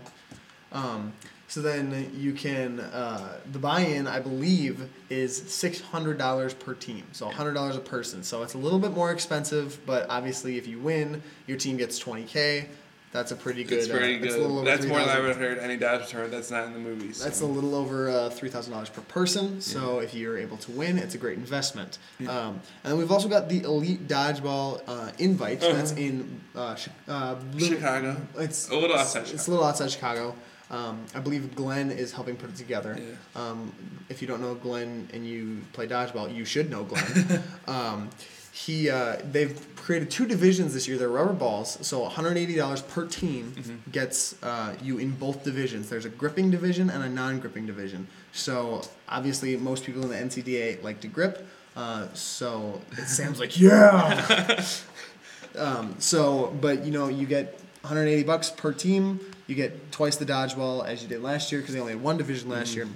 Um, so then you can uh, the buy-in I believe is six hundred dollars per team, so hundred dollars a person. So it's a little bit more expensive, but obviously if you win, your team gets twenty k. That's a pretty good. It's pretty uh, it's a little good. over That's more than I've 3,000 ever heard any Dodge return. That's not in the movies. That's a little over uh, three thousand dollars per person. So if you're able to win, it's a great investment. Yeah. Um, and then we've also got the elite dodgeball uh, invite. Uh-huh. That's in uh, uh, Chicago. It's A little outside It's, it's a Chicago. little outside Chicago. Um, I believe Glenn is helping put it together. Yeah. Um, if you don't know Glenn and you play dodgeball, you should know Glenn. he uh, they've created two divisions this year. They're rubber balls, so $180 per team Mhm. gets uh, you in both divisions. There's a gripping division and a non-gripping division. So obviously, most people in the NCDA like to grip. Uh, so it sounds like yeah. um, so, but you know, you get 180 bucks per team. You get twice the dodgeball as you did last year because they only had one division last Mhm. year.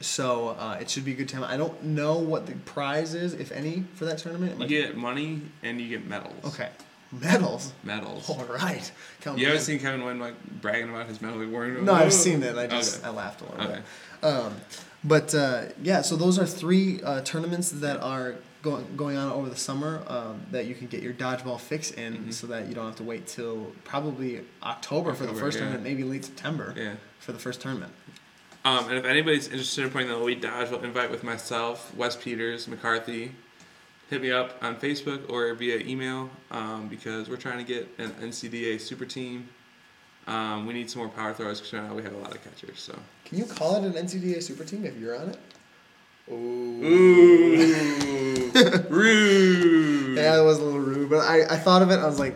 So uh, it should be a good time. I don't know what the prize is, if any, for that tournament. You get money and you get medals. okay, medals. Medals. All right. Count You ever seen Kevin Wynn like bragging about his medal? Like, wearing No, I've seen it. I just Okay. I laughed a little Okay. bit. Um, but uh, yeah, so those are three uh, tournaments that are going going on over the summer um, that you can get your dodgeball fix in, Mhm. so that you don't have to wait till probably October, for the first yeah. tournament, maybe late September Yeah. for the first tournament. Um, and if anybody's interested in playing the Elite Dodgeball invite with myself, Wes Peters, McCarthy, hit me up on Facebook or via email um, because we're trying to get an NCDA super team. Um, we need some more power throwers because right now we have a lot of catchers. So. Can you call it an NCDA super team if you're on it? Ooh, rude. Yeah, that was a little rude, but I, I thought of it. I was like,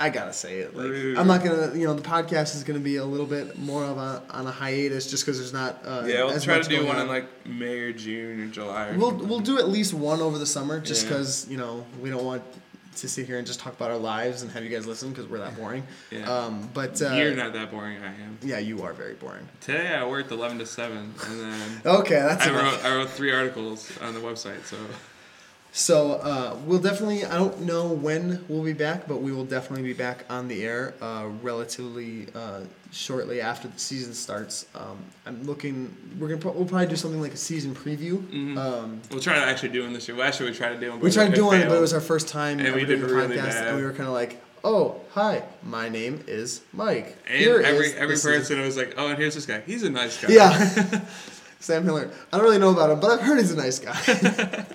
I gotta say it. Like. I'm not gonna, you know, the podcast is gonna be a little bit more of a on a hiatus just because there's not. Uh, Yeah, we'll try to do one on. in like May or June or July. Or We'll something. we'll do at least one over the summer, just Yeah. because you know we don't want to sit here and just talk about our lives and have you guys listen because we're that boring. Yeah. Um, but uh, You're not that boring. I am. Yeah, you are very boring. Today I worked 11 to 7, and then Okay, that's I enough. wrote I wrote three articles on the website. So So uh, we'll definitely. I don't know when we'll be back, but we will definitely be back on the air uh, relatively uh, shortly after the season starts. Um, I'm looking. We're gonna. Pro- we'll probably do something like a season preview. Mhm. Um, we'll try to actually doing this year. Last year we tried to do it. we tried doing it, but it was our first time And we did really podcast, bad. and we were kind of like, "Oh, hi, my name is Mike." And Here every is- every this is- person was like, oh, and here's this guy. He's a nice guy. Yeah. Sam Hiller. I don't really know about him, but I've heard he's a nice guy.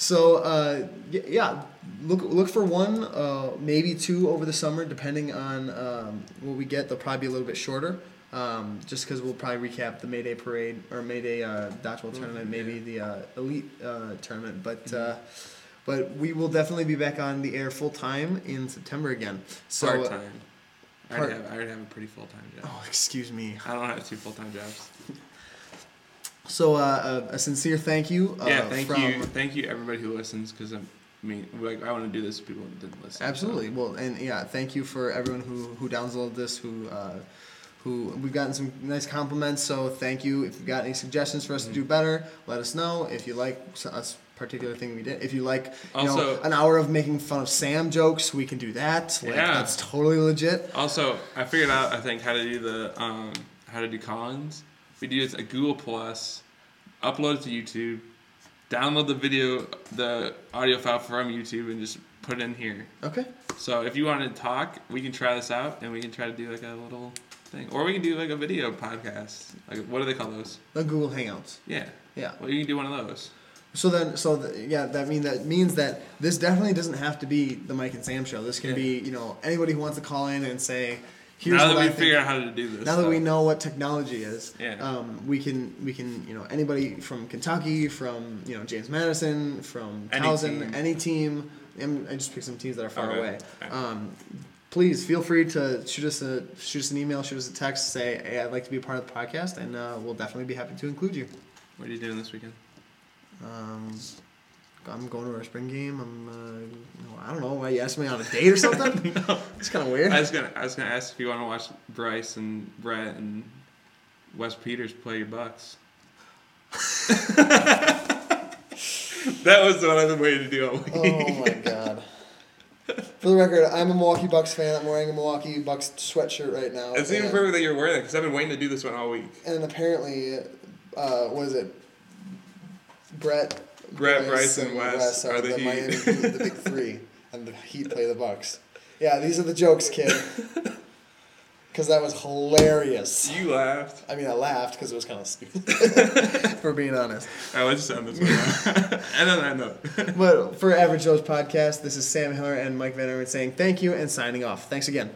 so uh, yeah, look look for one, uh, maybe two over the summer, depending on um, what we get. They'll probably be a little bit shorter, um, just because we'll probably recap the May Day parade or May Day uh, dodgeball tournament, maybe the uh, elite uh, tournament, but. Uh, but we will definitely be back on the air full time in September again. So, Part time. I already have I already have a pretty full time job. oh, excuse me. I don't have two full time jobs. So uh, a, a sincere thank you. Uh, yeah, thank you, thank you everybody who listens because I mean, like I want to do this. People didn't listen. so. Absolutely. Well, and yeah, thank you for everyone who who downloaded this. Who uh, who we've gotten some nice compliments. So thank you. If you've got any suggestions for us Mm-hmm. to do better, let us know. If you like a particular thing we did, if you like, you know, Also- an hour of making fun of Sam jokes, we can do that. Like, Yeah. that's totally legit. Also, I figured out I think how to do the um, how to do Collins. We do it a Google Plus, upload it to YouTube, download the video, the audio file from YouTube, and just put it in here. Okay. So if you want to talk, we can try this out, and we can try to do like a little thing, or we can do like a video podcast. Like what do they call those? The Google Hangouts. Yeah. Yeah. Well, you can do one of those. So then, so the, yeah, that mean that means that this definitely doesn't have to be the Mike and Sam show. This can Yeah. be, you know, anybody who wants to call in and say, "Here's now what that I we think." figured out how to do this. now that we know what technology is, Yeah. um, we can we can you know anybody from Kentucky, from you know James Madison, from Any Towson, team. any team. I just picked some teams that are far Okay. away. Okay. Um, please feel free to shoot us a shoot us an email, shoot us a text, say hey, I'd like to be a part of the podcast, and uh, we'll definitely be happy to include you. What are you doing this weekend? Um, I'm going to our spring game. I'm, uh, I don't know. Why you asked me on a date or something? no. It's kind of weird. I was gonna I was gonna ask if you want to watch Bryce and Brett and Wes Peters play your Bucks. that was what I've been waiting to do all week. oh my god. For the record, I'm a Milwaukee Bucks fan. I'm wearing a Milwaukee Bucks sweatshirt right now. It's even perfect that you're wearing it because I've been waiting to do this one all week. and apparently, uh, what is it? Brett, Brett, Bryce, and Wes are, are the the, Heat. Miami the big three, and the Heat play the Bucks. Yeah, these are the jokes, kid. Because that was hilarious. You laughed. I mean, I laughed because it was kind of stupid. For being honest. I was just on this one. and then I know. But for Average Joe's podcast, this is Sam Hiller and Mike Van Erman saying thank you and signing off. Thanks again.